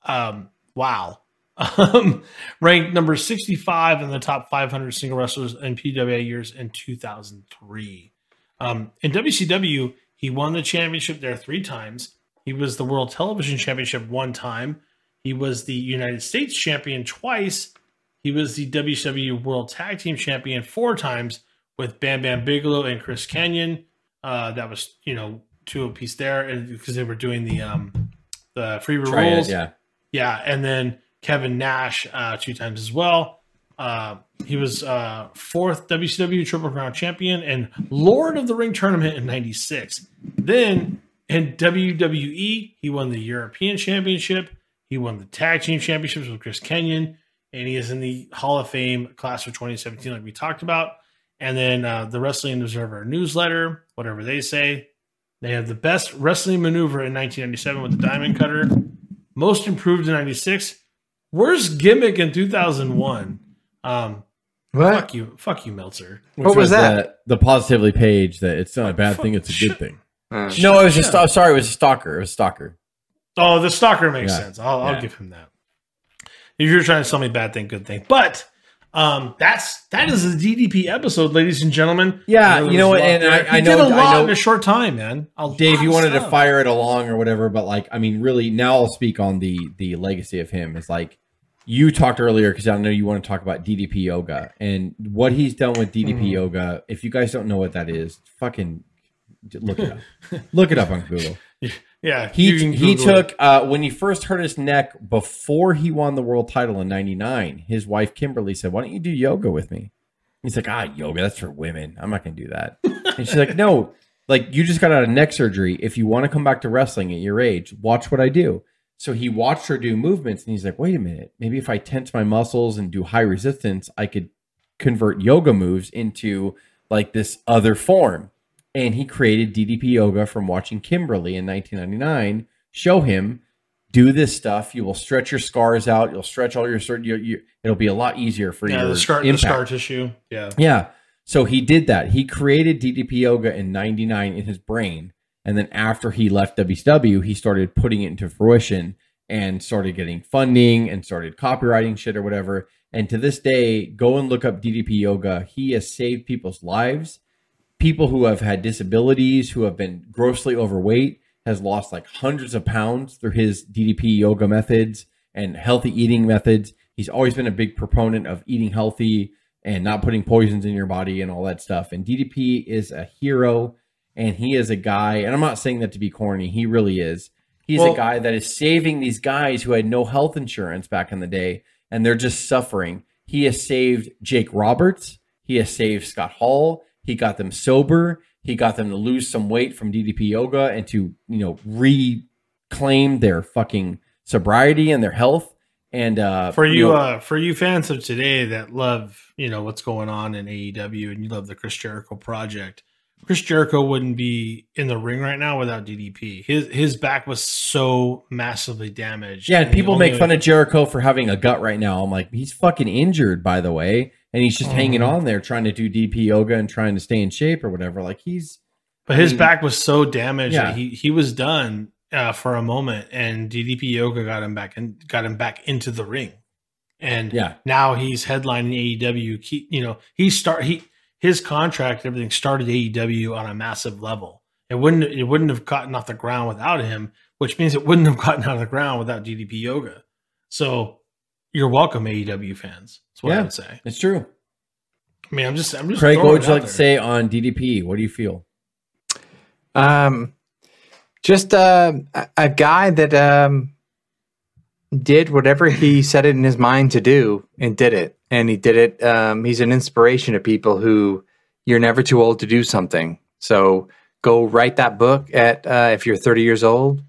Um, wow. Um, <laughs> ranked number 65 in the top 500 single wrestlers in PWI years in 2003. Um, in WCW, he won the championship there three times. He was the World Television Championship one time. He was the United States Champion twice. He was the WCW World Tag Team Champion four times with Bam Bam Bigelow and Chris Kanyon. Uh, that was, you know, two a piece there, and because they were doing the um, the free rules. yeah. Yeah, and then Kevin Nash uh, two times as well. Uh, he was uh, fourth WCW Triple Crown champion and Lord of the Ring tournament in '96. Then in WWE, he won the European Championship. He won the Tag Team Championships with Chris Kanyon, and he is in the Hall of Fame class of 2017, like we talked about. And then uh, the Wrestling Observer newsletter, whatever they say, they have the best wrestling maneuver in 1997 with the Diamond Cutter, most improved in 96, worst gimmick in 2001. Um, What? fuck you, fuck you, Meltzer. Which What was that? The, the positively page that it's not a bad thing; it's a good thing. Uh, No, it was just. I'm sorry, it was a stalker. It was a stalker. Oh, the stalker makes Yeah. sense. I'll, I'll give him that. If you're trying to sell me bad thing, good thing. But um, that's that is the DDP episode, ladies and gentlemen. Yeah, I you know what, and. I- I He know- did a lot know- in a short time, man. A Dave, you of wanted to fire it along or whatever, but like, I mean, really, now I'll speak on the the legacy of him. Is like you talked earlier because I know you want to talk about DDP yoga and what he's done with DDP Mm-hmm. yoga. If you guys don't know what that is, fucking look it up. look it up on Google. <laughs> Yeah, He he took uh, when he first hurt his neck before he won the world title in '99. His wife Kimberly said, "Why don't you do yoga with me?" He's like, "Ah, yoga, that's for women. I'm not gonna do that." and she's like, "No, like you just got out of neck surgery. If you want to come back to wrestling at your age, watch what I do." So he watched her do movements, and he's like, "Wait a minute, maybe if I tense my muscles and do high resistance, I could convert yoga moves into like this other form." And he created DDP yoga from watching Kimberly in 1999 show him do this stuff. You will stretch your scars out. You'll stretch all your certain. You, you, it'll be a lot easier for yeah, your the scar, the scar tissue. Yeah, Yeah. So he did that. He created DDP yoga in 99 in his brain. And then after he left WCW, he started putting it into fruition and started getting funding and started copywriting shit or whatever. And to this day, go and look up DDP yoga. He has saved people's lives, people who have had disabilities, who have been grossly overweight. has lost like hundreds of pounds through his DDP yoga methods and healthy eating methods. He's always been a big proponent of eating healthy and not putting poisons in your body and all that stuff. And DDP is a hero and he is a guy, and I'm not saying that to be corny, he really is. He's Well- a guy that is saving these guys who had no health insurance back in the day and they're just suffering. He has saved Jake Roberts, he has saved Scott Hall, he got them sober, he got them to lose some weight from DDP yoga and to, you know, reclaim their fucking sobriety and their health. And uh for you, know, uh, for you fans of today that love, you know, what's going on in AEW and you love the Chris Jericho project, Chris Jericho wouldn't be in the ring right now without DDP. His his back was so massively damaged. Yeah, and people make fun of Jericho for having a gut right now. I'm like, he's fucking injured, by the way, and he's just hanging Mhm. on there trying to do DP yoga and trying to stay in shape or whatever. Like he's But his mean- back was so damaged Yeah. that he he was done uh, for a moment, and DDP Yoga got him back and got him back into the ring, and Yeah. now he's headlining AEW. He, you know, he start he his contract everything started AEW on a massive level. It wouldn't it wouldn't have gotten off the ground without him, which means it wouldn't have gotten out of the ground without DDP Yoga. So you're welcome, AEW fans. That's what I would say. it's true. I mean, I'm just I'm just Craig, what would you out like to say on DDP? What do you feel? Um, just uh, a, a guy that um, did whatever he set it in his mind to do and did it. And he did it. Um, he's an inspiration to people who you're never too old to do something. So go write that book at uh, if you're 30 years old.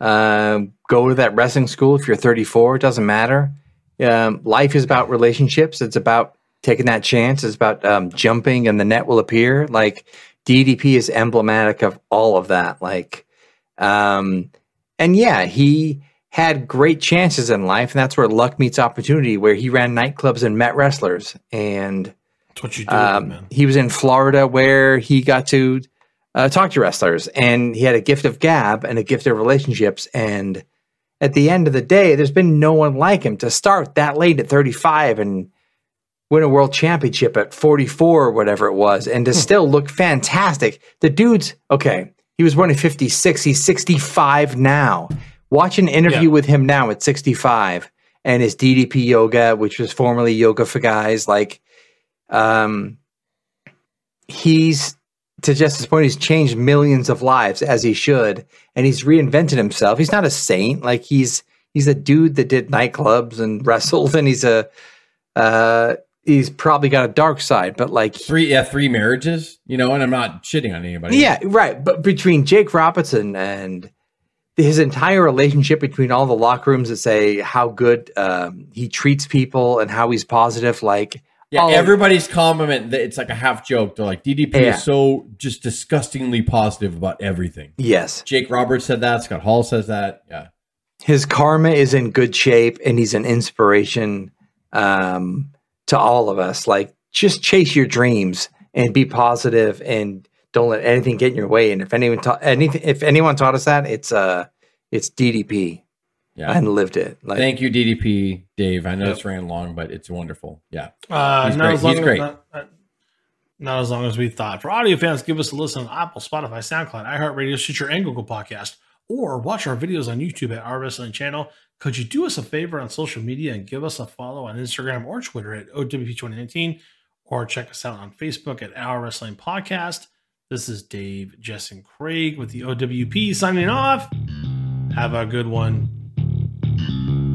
Um, go to that wrestling school if you're 34. It doesn't matter. Um, life is about relationships. It's about taking that chance. It's about um, jumping and the net will appear. Like DDP is emblematic of all of that. Like, um, and yeah, he had great chances in life, and that's where luck meets opportunity. Where he ran nightclubs and met wrestlers, and That's what you do, um, man. he was in Florida where he got to uh, talk to wrestlers, and he had a gift of gab and a gift of relationships. And at the end of the day, there's been no one like him to start that late at 35 and win a world championship at 44 or whatever it was, and to still look fantastic. The dude's okay. He was running 56. He's 65 now. Watch an interview Yeah. with him now at 65 and his DDP yoga, which was formerly yoga for guys. Like, um, he's to Justice point, he's changed millions of lives as he should, and he's reinvented himself. He's not a saint. Like he's he's a dude that did nightclubs and <laughs> wrestled, and he's a uh, he's probably got a dark side, but like Three, yeah, three marriages, you know, and I'm not shitting on anybody. yeah, right. But between Jake Robertson and his entire relationship between all the locker rooms that say how good um, he treats people and how he's positive, like Yeah, all- everybody's compliment that it's like a half joke. They're like, DDP Yeah. is so just disgustingly positive about everything. yes, Jake Roberts said that. Scott Hall says that. Yeah. his karma is in good shape and he's an inspiration um, to all of us. Like, just chase your dreams and be positive and don't let anything get in your way. And if anyone taught anything, if anyone taught us that, it's uh, it's DDP Yeah. and lived it. Like, Thank you, DDP, Dave. I know Yep. this ran long, but it's wonderful. Yeah. Uh, He's not great. as long He's as great. Not, not- not as long as we thought. For audio fans, give us a listen on Apple, Spotify, SoundCloud, iHeartRadio, Stitcher, and Google Podcast, or watch our videos on YouTube at our wrestling channel. Could you do us a favor on social media and give us a follow on Instagram or Twitter at OWP2019, or check us out on Facebook at Our Wrestling Podcast. This is Dave, Jess, and Craig with the OWP signing off. Have a good one. Música